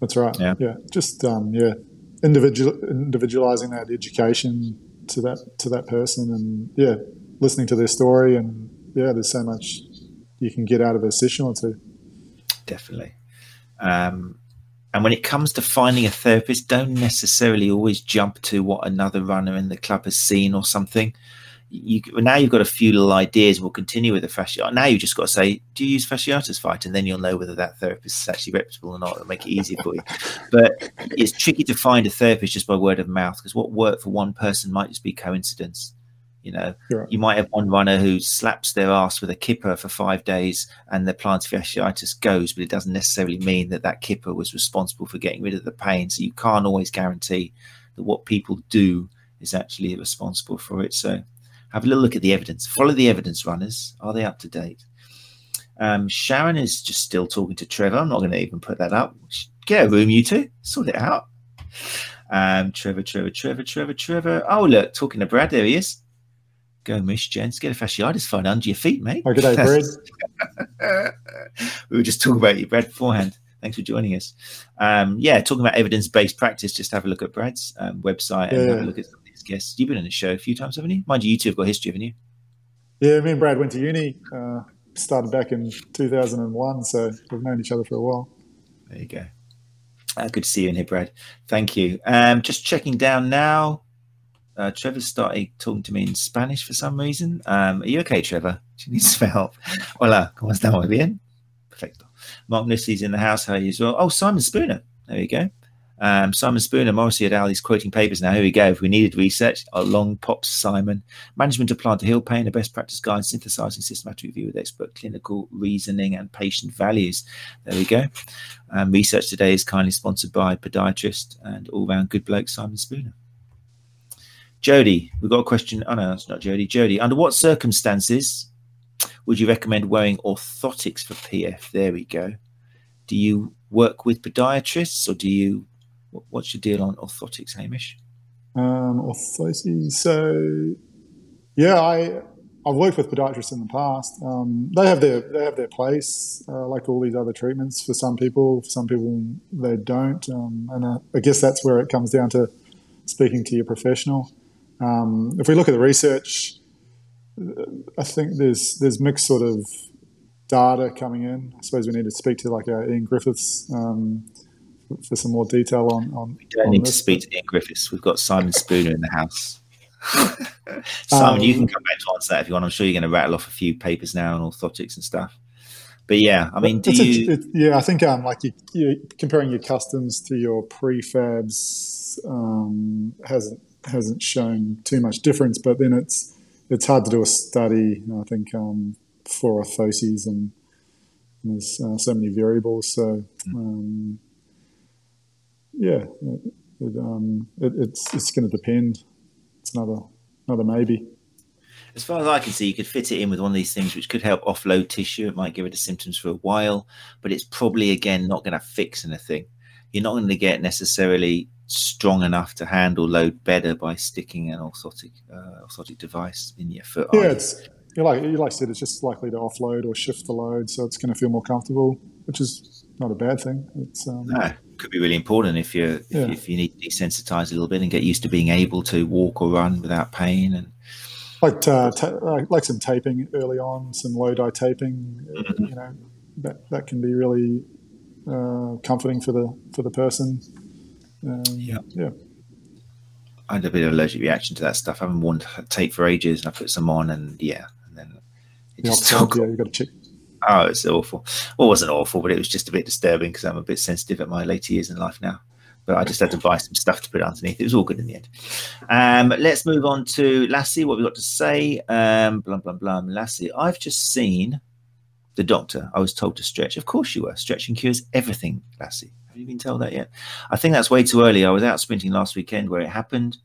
That's right. Yeah. Yeah. Just um, yeah, individual individualizing that education to that to that person, and yeah, listening to their story, and yeah, there's so much you can get out of a session or two. Definitely. Um, and when it comes to finding a therapist, don't necessarily always jump to what another runner in the club has seen or something. You now you've got a few little ideas. We'll continue with the fasciitis. Now you've just got to say, do you use fasciitis fight, and then you'll know whether that therapist is actually reputable or not. It'll make it easier for you. But it's tricky to find a therapist just by word of mouth because what worked for one person might just be coincidence. You know, right. you might have one runner who slaps their ass with a kipper for five days and the plantar fasciitis goes, but it doesn't necessarily mean that that kipper was responsible for getting rid of the pain. So you can't always guarantee that what people do is actually responsible for it. So have a little look at the evidence. Follow the evidence, runners. Are they up to date? Um, Sharon is just still talking to Trevor. I'm not going to even put that up. Get a room, you two. Sort it out. Um, Trevor, Trevor, Trevor, Trevor, Trevor. Oh, look, talking to Brad. There he is. Go, Mish, gents. Get a fasciitis fight under your feet, mate. Oh, good day, Brad. we were just talking about you, Brad, beforehand. Thanks for joining us. Um, yeah, talking about evidence based practice, just have a look at Brad's um, website and Yeah, have a look at some of his guests. You've been on the show a few times, haven't you? Mind you, you two have got history, haven't you? Yeah, me and Brad went to uni. Uh, started back in 2001, so we've known each other for a while. There you go. Uh, good to see you in here, Brad. Thank you. Um, just checking down now. Uh, Trevor started talking to me in Spanish for some reason. Um, are you okay, Trevor? She needs some help. Hola, ¿cómo está? Muy bien. Perfecto. Mark Nussey's in the house. How are you as well? Oh, Simon Spooner. There you go. Um, Simon Spooner, Morrissey et al. He's quoting papers now. Here we go. If we needed research, a long pops Simon. Management plantar heel pain, a best practice guide, synthesizing systematic review with expert clinical reasoning and patient values. There we go. Um, research today is kindly sponsored by podiatrist and all round good bloke Simon Spooner. Jody, we've got a question. Oh, no, it's not Jody. Jody, under what circumstances would you recommend wearing orthotics for PF? There we go. Do you work with podiatrists or do you, what's your deal on orthotics, Hamish? Um, orthoses. So, yeah, I, I've worked with podiatrists in the past. Um, they have their they have their place, uh, like all these other treatments. For some people, for some people they don't, um, and uh, I guess that's where it comes down to speaking to your professional. Um, if we look at the research, I think there's there's mixed sort of data coming in. I suppose we need to speak to like uh, Ian Griffiths um, for some more detail on. on we don't on need this. to speak to Ian Griffiths. We've got Simon Spooner in the house. Simon, you can come back to answer that if you want. I'm sure you're going to rattle off a few papers now on orthotics and stuff. But yeah, I mean, do It's a- you? it- yeah, I think um, like you, you comparing your customs to your prefabs um, hasn't hasn't shown too much difference, but then it's it's hard to do a study. I think um, for orthoses and there's uh, so many variables. So um, yeah, it, it, um, it, it's it's going to depend. It's another another maybe. As far as I can see, you could fit it in with one of these things which could help offload tissue. It might give it the symptoms for a while, but it's probably again not going to fix anything. You're not going to get necessarily strong enough to handle load better by sticking an orthotic uh, orthotic device in your foot. Yeah, either. it's like you like I said, it's just likely to offload or shift the load, so it's going to feel more comfortable, which is not a bad thing. It's um, No, could be really important if you if, Yeah. if you need to desensitize a little bit and get used to being able to walk or run without pain. And like uh, ta- like some taping early on, some Low-Dye taping. Mm-hmm. You know, that that can be really uh, comforting for the for the person. Um, Yeah. yeah. I had a bit of allergic reaction to that stuff. I haven't worn tape for ages, and I put some on, and yeah, and then it The just opposite, took. yeah, you got to check. Oh, it's awful. Well, it wasn't awful, but it was just a bit disturbing because I'm a bit sensitive at my later years in life now. But I just had to buy some stuff to put underneath. It was all good in the end. Um, let's move on to Lassie. What we got to say? Um, blum blum blum. Lassie, I've just seen the doctor. I was told to stretch. Of course you were. Stretching cures everything, Lassie. Have you been told that yet? I think that's way too early. I was out sprinting last weekend where it happened.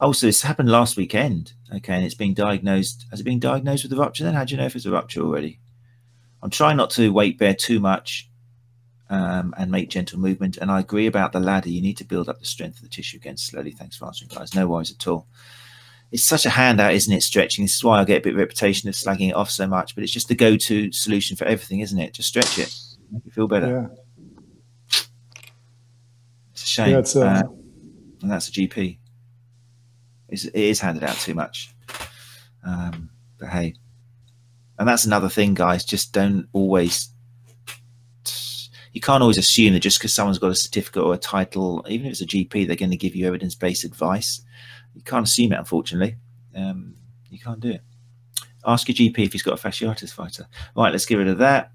Oh, so this happened last weekend. Okay, and it's being diagnosed. Has it been diagnosed with a rupture then? How do you know if it's a rupture already? I'm trying not to weight bear too much um, and make gentle movement. And I agree about the ladder. You need to build up the strength of the tissue again slowly. Thanks for answering, guys. No worries at all. It's such a handout, isn't it? Stretching. This is why I get a bit of reputation of slagging it off so much. But it's just the go-to solution for everything, isn't it? Just stretch it, make you feel better. Yeah, shame. yeah, it's uh, Uh, and that's a GP. It's, it is handed out too much. Um, but hey, and that's another thing, guys. Just don't always. You can't always assume that just because someone's got a certificate or a title, even if it's a GP, they're going to give you evidence-based advice. You can't assume it, unfortunately. Um, you can't do it. Ask your GP if he's got a fasciitis fighter. Right, let's get rid of that.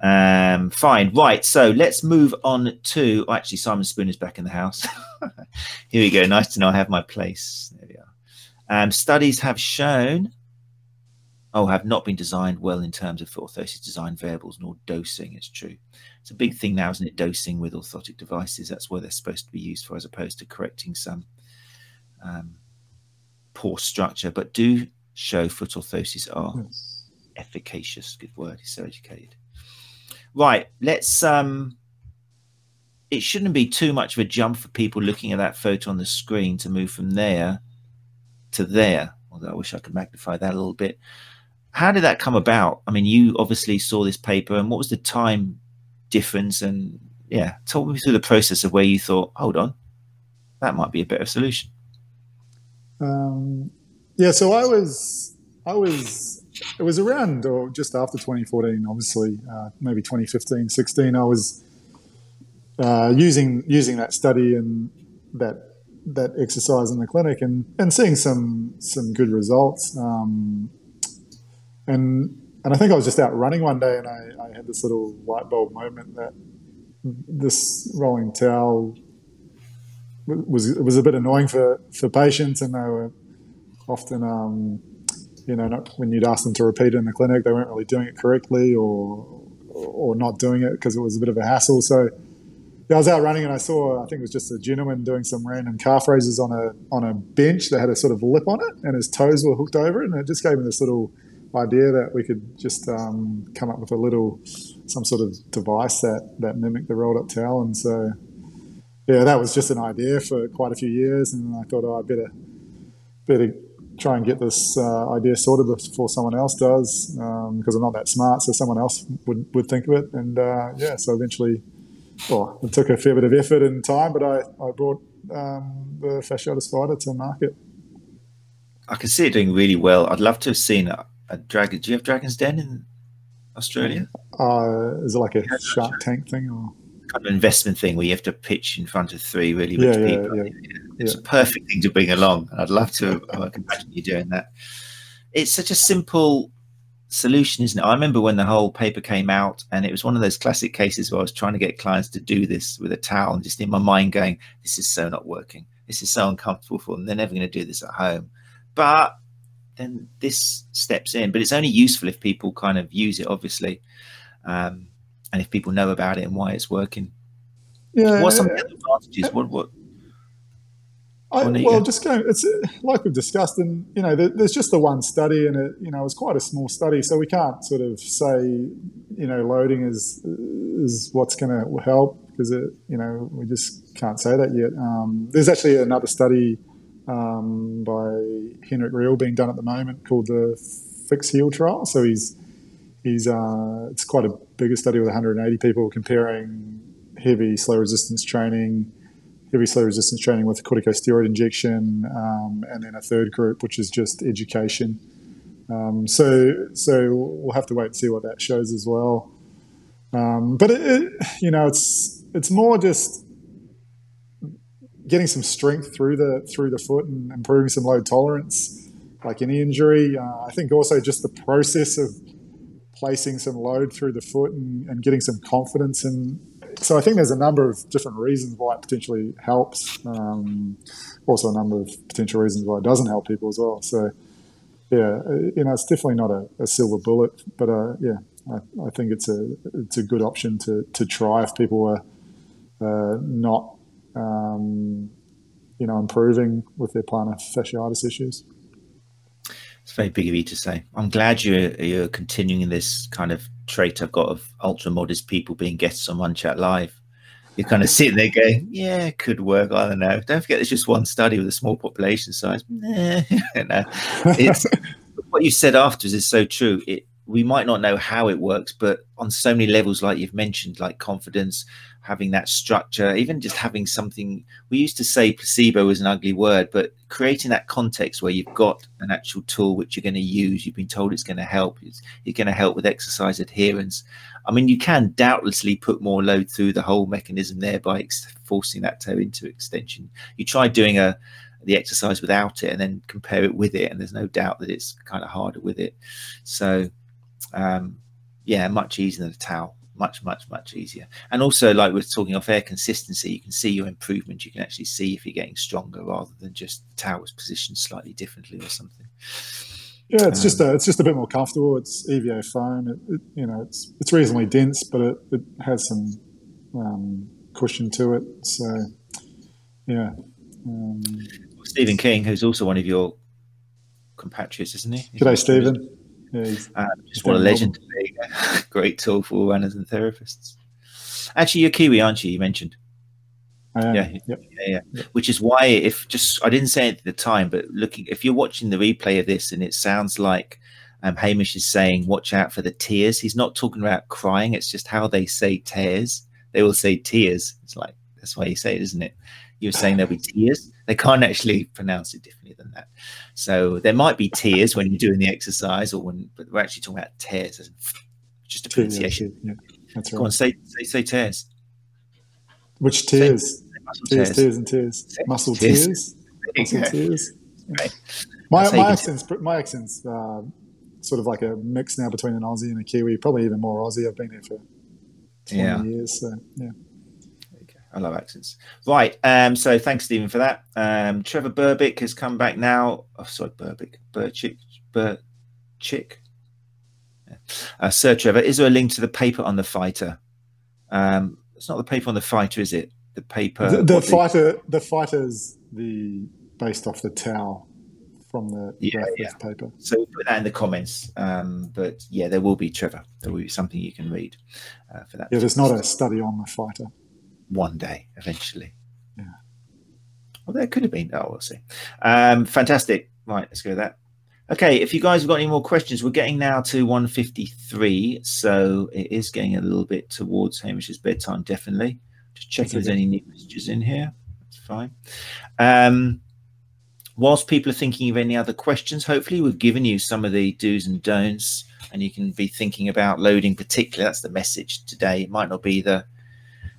Um, fine. Right. So let's move on to. Oh, actually, Simon Spoon is back in the house. Here we go. Nice to know I have my place. There we are. Um, studies have shown, oh, have not been designed well in terms of foot orthosis design variables nor dosing. It's true. It's a big thing now, isn't it? Dosing with orthotic devices. That's where they're supposed to be used for, as opposed to correcting some um, poor structure. But do show foot orthoses are yes. efficacious. Good word. He's so educated. Right. Let's. um It shouldn't be too much of a jump for people looking at that photo on the screen to move from there to there. Although I wish I could magnify that a little bit. How did that come about? I mean, you obviously saw this paper, and what was the time difference? And yeah, talk me through the process of where you thought, hold on, that might be a better solution. Um, yeah, so I was, I was, it was around or just after 2014, obviously, uh, maybe 2015, 16. I was uh, using using that study and that that exercise in the clinic and, and seeing some some good results. Um, and and I think I was just out running one day, and I, I had this little light bulb moment that this rolling towel was was a bit annoying for for patients, and they were often. Um, you know, not, when you'd ask them to repeat it in the clinic, they weren't really doing it correctly, or or not doing it because it was a bit of a hassle. So yeah, I was out running and I saw I think it was just a gentleman doing some random calf raises on a on a bench that had a sort of lip on it, and his toes were hooked over it, and it just gave me this little idea that we could just um, come up with a little some sort of device that that mimicked the rolled up towel, and so yeah, that was just an idea for quite a few years, and I thought oh, I better better try and get this uh, idea sorted before someone else does because um, I'm not that smart, so someone else would, would think of it, and uh, yeah, so eventually well, it took a fair bit of effort and time, but I, I brought um, the fasciitis fighter to market. I can see it doing really well. I'd love to have seen a, a dragon. Do you have Dragon's Den in Australia? Uh, is it like a Shark Tank thing or? Kind of investment thing where you have to pitch in front of three really rich yeah, yeah, people. Yeah, it's a perfect thing to bring along. I'd love to. I can imagine you doing that. It's such a simple solution, isn't it? I remember when the whole paper came out, and it was one of those classic cases where I was trying to get clients to do this with a towel, and just in my mind going, "This is so not working. This is so uncomfortable for them. They're never going to do this at home." But then this steps in, but it's only useful if people kind of use it, obviously, um, and if people know about it and why it's working. Yeah. What's some of the advantages? What what I, well, just going, it's like we've discussed, and you know, there, there's just the one study, and it, you know, it's quite a small study, so we can't sort of say, you know, loading is is what's going to help because it, you know, we just can't say that yet. Um, there's actually another study um, by Henrik Riel being done at the moment called the FIX-Heel trial. So he's he's uh, it's quite a bigger study with 180 people comparing heavy slow resistance training heavy slow resistance training with corticosteroid injection, um, and then a third group which is just education. Um, so so we'll have to wait and see what that shows as well. Um, but it, it, you know, it's it's more just getting some strength through the through the foot and improving some load tolerance, like any injury. Uh, I think also just the process of placing some load through the foot and, and getting some confidence in so I think there's a number of different reasons why it potentially helps. Um, also, a number of potential reasons why it doesn't help people as well. So, yeah, you know, it's definitely not a, a silver bullet, but uh, yeah, I, I, think it's a it's a good option to to try if people are uh, not, um, you know, improving with their plantar fasciitis issues. It's very big of you to say. I'm glad you're you're continuing this kind of trait I've got of ultra modest people being guests on Run Chat Live. You're kind of sitting there going, "Yeah, it could work." I don't know. Don't forget, there's just one study with a small population size. Nah. It's what you said afterwards is so true. It we might not know how it works, but on so many levels, like you've mentioned, like confidence, having that structure, even just having something. We used to say placebo is an ugly word, but creating that context where you've got an actual tool which you're going to use, you've been told it's going to help, it's, it's going to help with exercise adherence. I mean, you can doubtlessly put more load through the whole mechanism there by ex- forcing that toe into extension. You try doing a the exercise without it and then compare it with it, and there's no doubt that it's kind of harder with it. So, um, yeah, much easier than a towel much, much, much easier. And also, like we're talking off air consistency, you can see your improvement. You can actually see if you're getting stronger rather than just towers positioned slightly differently or something. Yeah, it's um, just a, it's just a bit more comfortable. It's EVA foam. It, it, you know, it's it's reasonably dense, but it, it has some um, cushion to it. So, yeah. Um, Stephen King, who's also one of your compatriots, isn't he? He's G'day, Stephen. Uh, just what a legend. Great tool for runners and therapists. Actually, you're Kiwi, aren't you? You mentioned. Yeah, yep. yeah, yeah, yeah. Which is why, if just I didn't say it at the time, but looking, if you're watching the replay of this and it sounds like um, Hamish is saying, "Watch out for the tears," he's not talking about crying. It's just how they say tears. They will say tears. It's like that's why you say it, isn't it? You're saying there'll be tears. They can't actually pronounce it differently than that. So there might be tears when you're doing the exercise, or when, but we're actually talking about tears, just a pronunciation. Yeah, yeah, that's right. Go on, say say, say tears. Which tears? tears, tears, and tears. Muscle tears. Muscle tears. Right. My my accent's my accent's uh, sort of like a mix now between an Aussie and a Kiwi, probably even more Aussie. I've been here for 20 Yeah. years. So, yeah. I love accents. Right. Um, so thanks, Stephen, for that. Um, Trevor Burbick has come back now. Oh, sorry, Burbick. Burchick. Burchick. Yeah. Uh, Sir Trevor, is there a link to the paper on the fighter? Um, it's not the paper on the fighter, is it? The paper. the, the fighter, the fighter's the based off the towel from the Yeah, yeah. paper. So put that in the comments. Um, but yeah, there will be Trevor. There will be something you can read uh, for that. Yeah, there's not a study on the fighter. One day eventually. Yeah. Well, there could have been. Oh, we'll see. Um, fantastic. Right, let's go with that. Okay, if you guys have got any more questions, we're getting now to 153, so it is getting a little bit towards Hamish's bedtime, definitely. Just check if there's any new messages in here. That's fine. Um, whilst people are thinking of any other questions, hopefully we've given you some of the do's and don'ts, and you can be thinking about loading particularly. That's the message today. It might not be the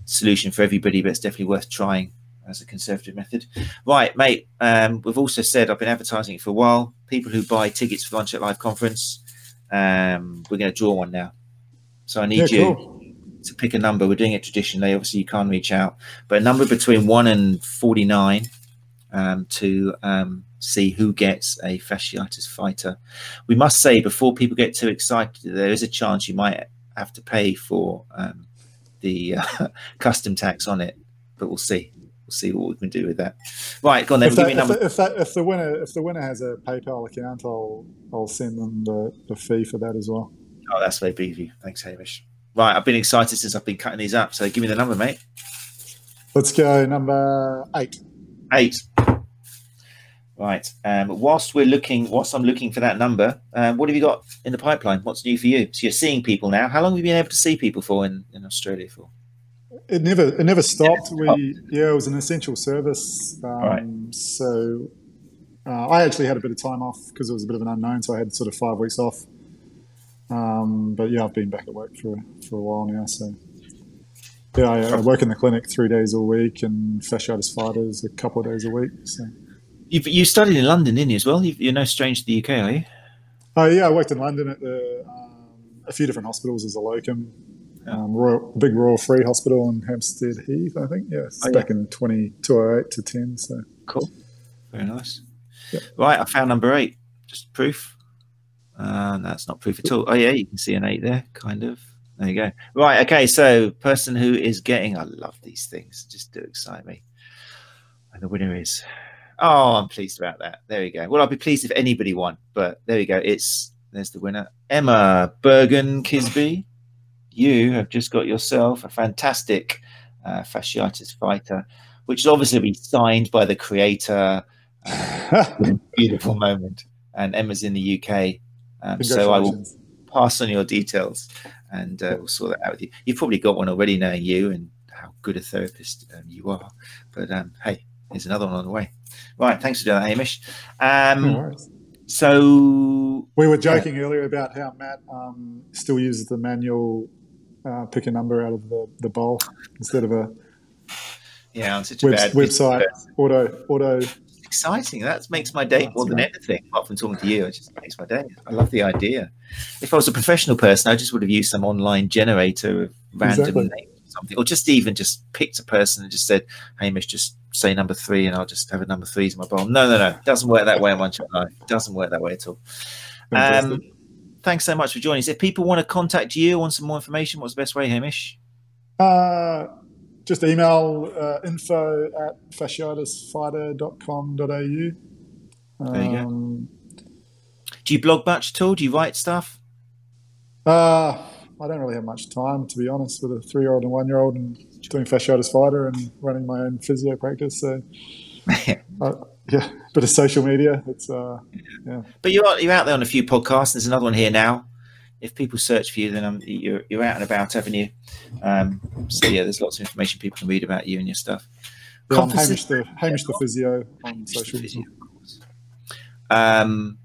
solution for everybody, but it's definitely worth trying as a conservative method. Right, mate. Um, we've also said I've been advertising it for a while. People who buy tickets for Run Chat Live conference, um, we're going to draw one now. So I need yeah, you cool. to pick a number. We're doing it traditionally. Obviously, you can't reach out, but a number between one and forty-nine um, to um, see who gets a fasciitis fighter. We must say before people get too excited, there is a chance you might have to pay for um, the uh, custom tax on it, but we'll see. We'll see what we can do with that. Right, go on then. If, Give that, me if, number. if, that, if the winner if the winner has a PayPal account, I'll I'll send them the, the fee for that as well. Oh, that's very big of you. Thanks, Hamish. Right, I've been excited since I've been cutting these up. So give me the number, mate. Let's go number eight. Eight. Right. Um, whilst we're looking, whilst I'm looking for that number, um, what have you got in the pipeline? What's new for you? So you're seeing people now. How long have you been able to see people for in, in Australia for? It never it never stopped. We yeah, it was an essential service. Um, Right. So uh, I actually had a bit of time off because it was a bit of an unknown. So I had sort of five weeks off. Um, but yeah, I've been back at work for for a while now. So yeah, I, I work in the clinic three days a week and fasciitis fighters a couple of days a week. So. You've, you studied in London, didn't you, as well? you you're no stranger to the UK, are you? Oh yeah, I worked in London at the um, a few different hospitals as a locum. Yeah. Um, Royal, big Royal Free Hospital in Hampstead Heath, I think. Yes, Oh, back in 20, 2008 to ten. So Cool. Very nice. Yeah. Right, I found number eight. Just proof. Uh, that's not proof at all. Oh, yeah, you can see an eight there, kind of. There you go. Right, okay. So, person who is getting, I love these things, just do excite me. And the winner is, oh, I'm pleased about that. There you go. Well, I'll be pleased if anybody won, but there you go. It's, there's the winner. Emma Bergen Kisby. You have just got yourself a fantastic uh, fasciitis fighter, which will obviously been signed by the creator. Uh, beautiful moment. And Emma's in the UK. Um, so I will pass on your details and uh, we'll sort that out with you. You've probably got one already knowing you and how good a therapist um, you are. But um, hey, there's another one on the way. Right. Thanks for doing that, Hamish. Um, No so, We were joking earlier about how Matt um, still uses the manual uh, pick a number out of the, the bowl instead of a yeah, I'm such a web, bad website auto auto. exciting. That makes my day That's more than right. anything, apart from talking to you. It just makes my day. I love the idea. If I was a professional person, I just would have used some online generator of random Exactly. names or something, or just even just picked a person and just said, Hamish, just say number three and I'll just have a number threes in my bowl. No, no, no. It doesn't work that way on Run Chat Live. It doesn't work that way at all. Um, thanks so much for joining us. If people want to contact you, want some more information, what's the best way, Hamish? Uh, just email uh, info at fasciitisfighter.com.au. There you go. Um, Do you blog much at all? Do you write stuff? Uh, I don't really have much time, to be honest, with a three year old and one year old and doing fasciitis fighter and running my own physio practice. So, uh, yeah, bit of social media. It's uh, But you're you're out there on a few podcasts. There's another one here now. If people search for you, then um, you're you're out and about, haven't you? Um, so yeah, there's lots of information people can read about you and your stuff. yeah I'm Hamish the Hamish the physio on Just the social. physio. Um,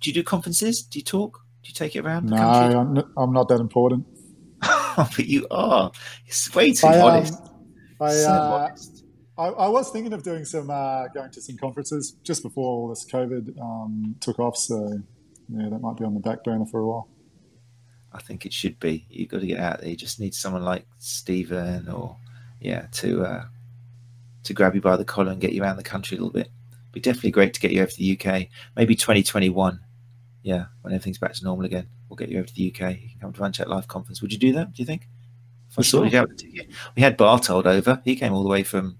do you do conferences? Do you talk? Do you take it around? No. I'm not, I'm not that important. but you are. It's way too I, um, modest. I, so uh. I, I was thinking of doing some uh, going to some conferences just before all this COVID um, took off. So yeah, that might be on the back burner for a while. I think it should be. You've got to get out there. You just need someone like Stephen or yeah to uh, to grab you by the collar and get you around the country a little bit. Be definitely great to get you over to the UK. Maybe 2021. Yeah, when everything's back to normal again, we'll get you over to the UK. You can come to Chat Live conference. Would you do that? Do you think? If I sure. out, we had Bartold over. He came all the way from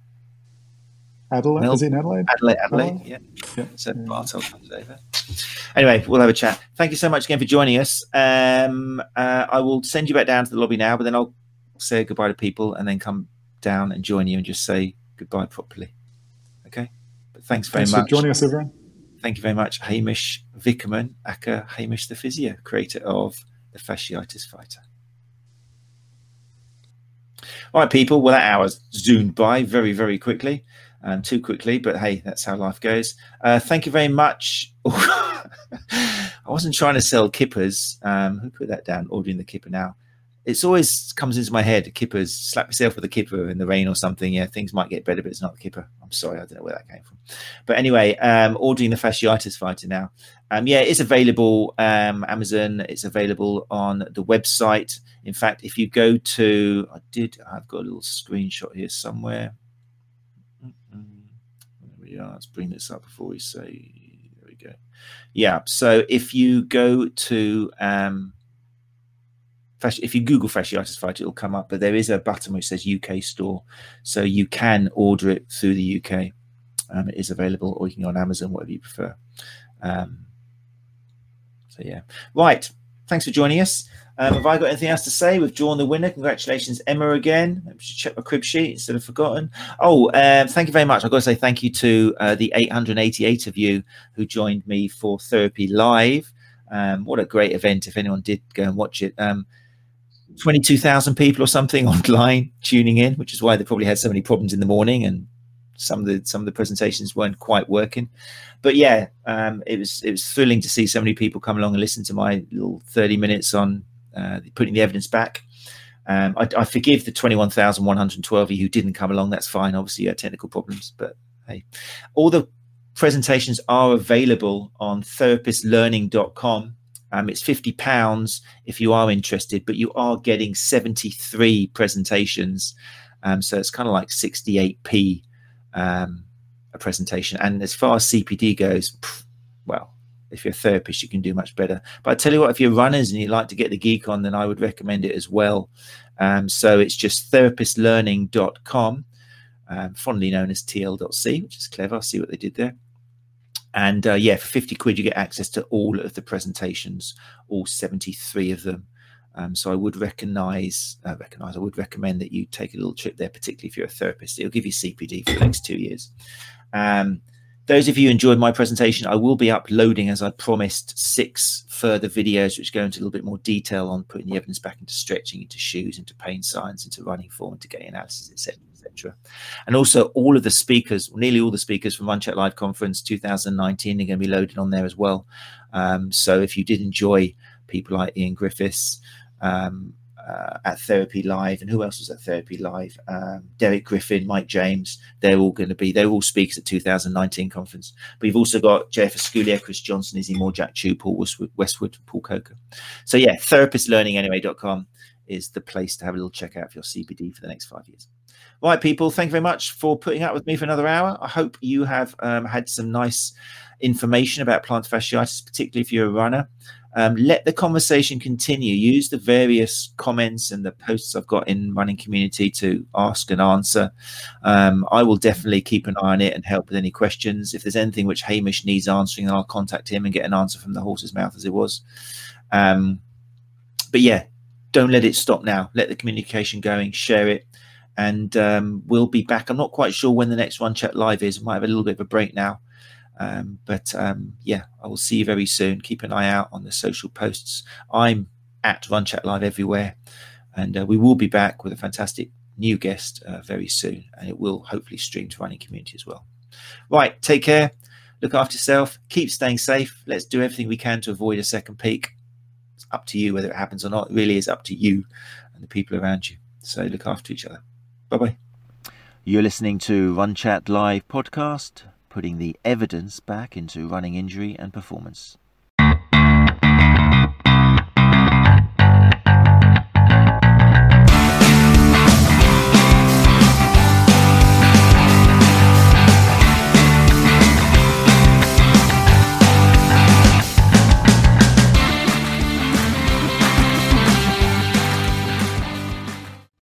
Adelaide. Mel- Is in Adelaide? Adelaide, Adelaide. Yeah. yeah. So yeah. Bartold comes over. Anyway, we'll have a chat. Thank you so much again for joining us. Um, uh, I will send you back down to the lobby now, but then I'll say goodbye to people and then come down and join you and just say goodbye properly. Okay. But thanks very thanks much. for joining us, everyone. Thank you very much, Hamish Vickerman, aka Hamish the Physio, creator of the Fasciitis Fighter. All right, people. Well, that hour's zoomed by very, very quickly um, too quickly, but hey, that's how life goes. Uh, thank you very much. I wasn't trying to sell kippers. Um, who put that down? Ordering the kipper now. It's always comes into my head. Kippers, slap yourself with a kipper in the rain or something. Yeah, things might get better, but it's not the kipper. I'm sorry, I don't know where that came from. But anyway, um, ordering the fasciitis fighter now. Um, yeah, it's available um, Amazon. It's available on the website. In fact, if you go to, I did, I've got a little screenshot here somewhere yeah, let's bring this up before we say, there we go. Yeah, so if you go to, um, if you Google fasciitis fight, it'll come up, but there is a button which says UK store. So you can order it through the UK. Um, it is available, or you can go on Amazon, whatever you prefer. Um, so yeah, right. Thanks for joining us. Um, have I got anything else to say? We've drawn the winner. Congratulations, Emma, again. I should check my crib sheet instead of forgotten. Oh, um, thank you very much. I've got to say thank you to uh, the 888 of you who joined me for Therapy Live. Um, what a great event. If anyone did go and watch it. Um, 22,000 people or something online tuning in, which is why they probably had so many problems in the morning and some of the some of the presentations weren't quite working. But yeah, um, it was it was thrilling to see so many people come along and listen to my little 30 minutes on uh, putting the evidence back. Um, I, I, forgive the 21,112 who didn't come along. That's fine. Obviously, technical problems, but hey, all the presentations are available on therapistlearning.com. Um, it's fifty pounds if you are interested, but you are getting seventy three presentations, um, so it's kind of like sixty eight p um, a presentation. And as far as CPD goes, pff, well, if you're a therapist, you can do much better. But I tell you what, if you're runners and you like to get the geek on, then I would recommend it as well. Um, so it's just therapistlearning.com, um, fondly known as TL.c, which is clever. I'll see what they did there. And uh, yeah, for 50 quid, you get access to all of the presentations, all 73 of them. Um, so I would recognize, uh, recognize, I would recommend that you take a little trip there, particularly if you're a therapist. It'll give you CPD for the next two years. Um, those of you enjoyed my presentation, I will be uploading, as I promised, six further videos which go into a little bit more detail on putting the evidence back into stretching, into shoes, into pain science, into running form, into gait analysis, etc., And also, all of the speakers, nearly all the speakers from Chat Live Conference 2019 are going to be loaded on there as well. Um, so if you did enjoy people like Ian Griffiths, um, uh, at Therapy Live, and who else was at Therapy Live? Um, Derek Griffin, Mike James. They're all going to be. They're all speakers at 2019 conference. But you've also got Jeff Asculia, Chris Johnson, Izzy Moore, Jack Chew, Paul Westwood, Westwood Paul Coker. So yeah, therapistlearninganyway.com is the place to have a little check out for your CPD for the next five years. Right, people, thank you very much for putting up with me for another hour. I hope you have um, had some nice information about plantar fasciitis, particularly if you're a runner. Um, let the conversation continue. Use the various comments and the posts I've got in running community to ask and answer. Um, I will definitely keep an eye on it and help with any questions. If there's anything which Hamish needs answering, I'll contact him and get an answer from the horse's mouth as it was. Um, but yeah, don't let it stop now. Let the communication going, share it, and um, we'll be back. I'm not quite sure when the next Run Chat Live is. I Might have a little bit of a break now. Um, but um, yeah, I will see you very soon. Keep an eye out on the social posts. I'm at Run Chat Live everywhere, and uh, we will be back with a fantastic new guest uh, very soon, and it will hopefully stream to running community as well. Right, take care. Look after yourself. Keep staying safe. Let's do everything we can to avoid a second peak. It's up to you whether it happens or not. It really is up to you and the people around you. So look after each other. Bye bye. You're listening to Run Chat Live podcast putting the evidence back into running injury and performance.